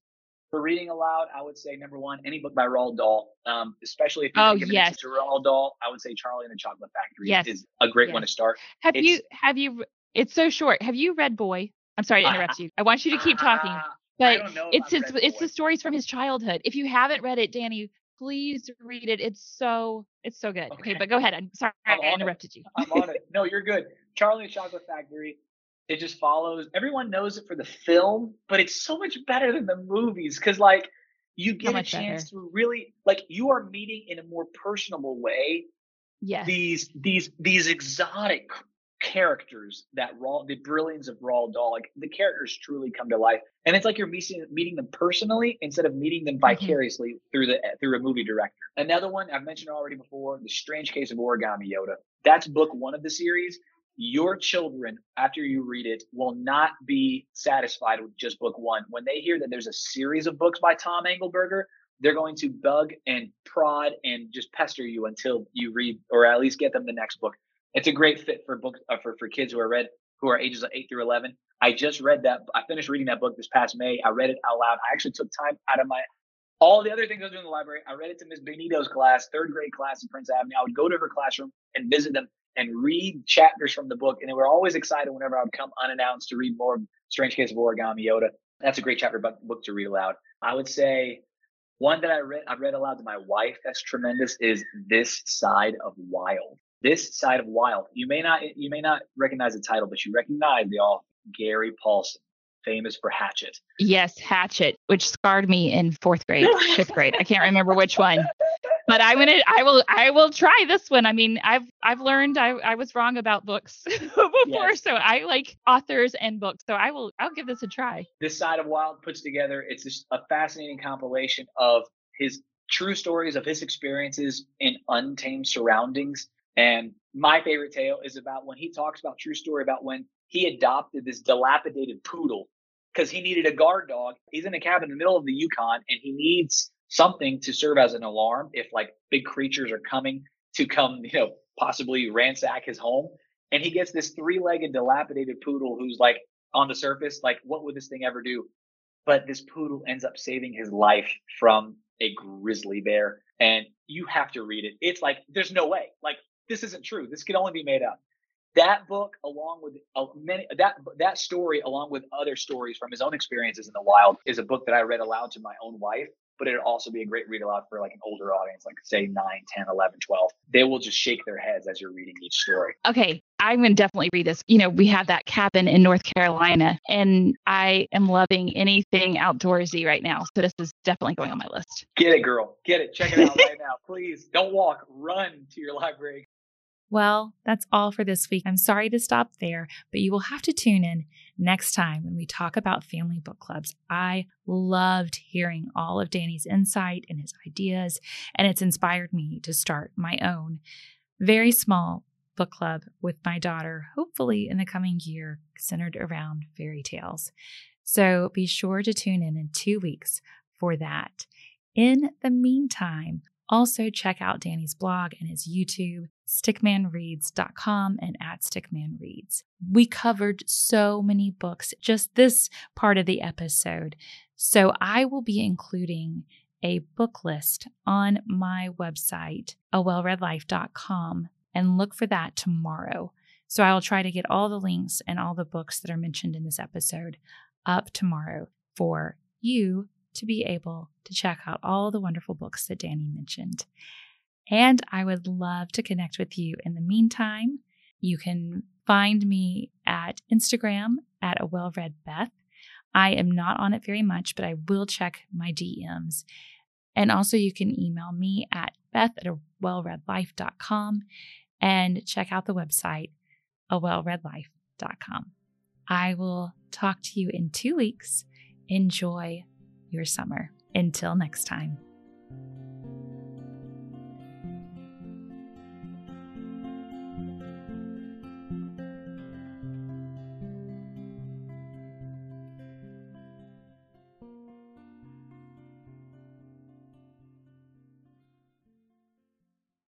Speaker 3: for reading aloud, I would say number one, any book by Roald Dahl, um, especially if you're
Speaker 1: oh,
Speaker 3: giving
Speaker 1: yes.
Speaker 3: to Roald Dahl, I would say Charlie and the Chocolate Factory
Speaker 1: yes.
Speaker 3: is a great
Speaker 1: yes.
Speaker 3: one to start.
Speaker 1: Have
Speaker 3: it's,
Speaker 1: you have you? It's so short. Have you read Boy? I'm sorry to interrupt uh, you. I want you to keep talking, but it's his, it's the stories from his childhood. If you haven't read it, Danny, please read it. It's so it's so good. Okay, okay but go ahead. I'm sorry I'm I interrupted
Speaker 3: it.
Speaker 1: you.
Speaker 3: I'm on it. No, you're good. Charlie and Chocolate Factory it just follows everyone knows it for the film but it's so much better than the movies because like you get a chance better. to really like you are meeting in a more personable way
Speaker 1: yes.
Speaker 3: these these these exotic characters that raw the brilliance of Roald Dahl like the characters truly come to life and it's like you're meeting meeting them personally instead of meeting them mm-hmm. vicariously mm-hmm. through the through a movie director another one I've mentioned already before the strange case of origami Yoda that's book one of the series your children, after you read it, will not be satisfied with just book one. When they hear that there's a series of books by Tom Angleberger, they're going to bug and prod and just pester you until you read or at least get them the next book. It's a great fit for books uh, for for kids who are read who are ages of eight through eleven. I just read that. I finished reading that book this past May. I read it out loud. I actually took time out of my all the other things I was doing in the library. I read it to Miss Benito's class, third grade class in Prince Avenue. I would go to her classroom and visit them and read chapters from the book. And they were always excited whenever I would come unannounced to read more Strange Case of Origami Yoda. That's a great chapter book to read aloud. I would say one that I read I read aloud to my wife that's tremendous is This Side of Wild. This Side of Wild. You may not you may not recognize the title, but you recognize the author, Gary Paulsen famous for Hatchet.
Speaker 1: Yes, Hatchet, which scarred me in fourth grade, fifth grade. I can't remember which one but I'm gonna I will I will try this one. I mean, I've I've learned I, I was wrong about books before, yes. so I like authors and books. So I will I'll give this a try.
Speaker 3: This side of Wild puts together it's just a fascinating compilation of his true stories of his experiences in untamed surroundings. And my favorite tale is about when he talks about true story about when he adopted this dilapidated poodle because he needed a guard dog. He's in a cabin in the middle of the Yukon and he needs something to serve as an alarm if like big creatures are coming to come, you know, possibly ransack his home. And he gets this three-legged dilapidated poodle who's like on the surface, like, what would this thing ever do? But this poodle ends up saving his life from a grizzly bear. And you have to read it. It's like, there's no way. Like, this isn't true. This could only be made up. That book, along with uh, many that that story, along with other stories from his own experiences in the wild, is a book that I read aloud to my own wife but it'd also be a great read aloud for like an older audience, like say 9, 10, 11, 12. They will just shake their heads as you're reading each story.
Speaker 1: Okay. I'm going to definitely read this. You know, we have that cabin in North Carolina, and I am loving anything outdoorsy right now. So this is definitely going on my list.
Speaker 3: Get it, girl. Get it. Check it out right now. Please don't walk, run to your library.
Speaker 1: Well, that's all for this week. I'm sorry to stop there, but you will have to tune in next time when we talk about family book clubs. I loved hearing all of Danny's insight and his ideas, and it's inspired me to start my own very small book club with my daughter, hopefully in the coming year, centered around fairy tales. So be sure to tune in in two weeks for that. In the meantime, also, check out Danny's blog and his YouTube, stickmanreads.com and at stickmanreads. We covered so many books, just this part of the episode. So I will be including a book list on my website, awellreadlife.com, and look for that tomorrow. So I will try to get all the links and all the books that are mentioned in this episode up tomorrow for you to be able to check out all the wonderful books that Danny mentioned. And I would love to connect with you in the meantime. You can find me at Instagram at a well read Beth. I am not on it very much, but I will check my DMs. And also, you can email me at beth at a well read wellreadlife.com and check out the website, a well read wellreadlife.com. I will talk to you in two weeks. Enjoy your summer. Until next time.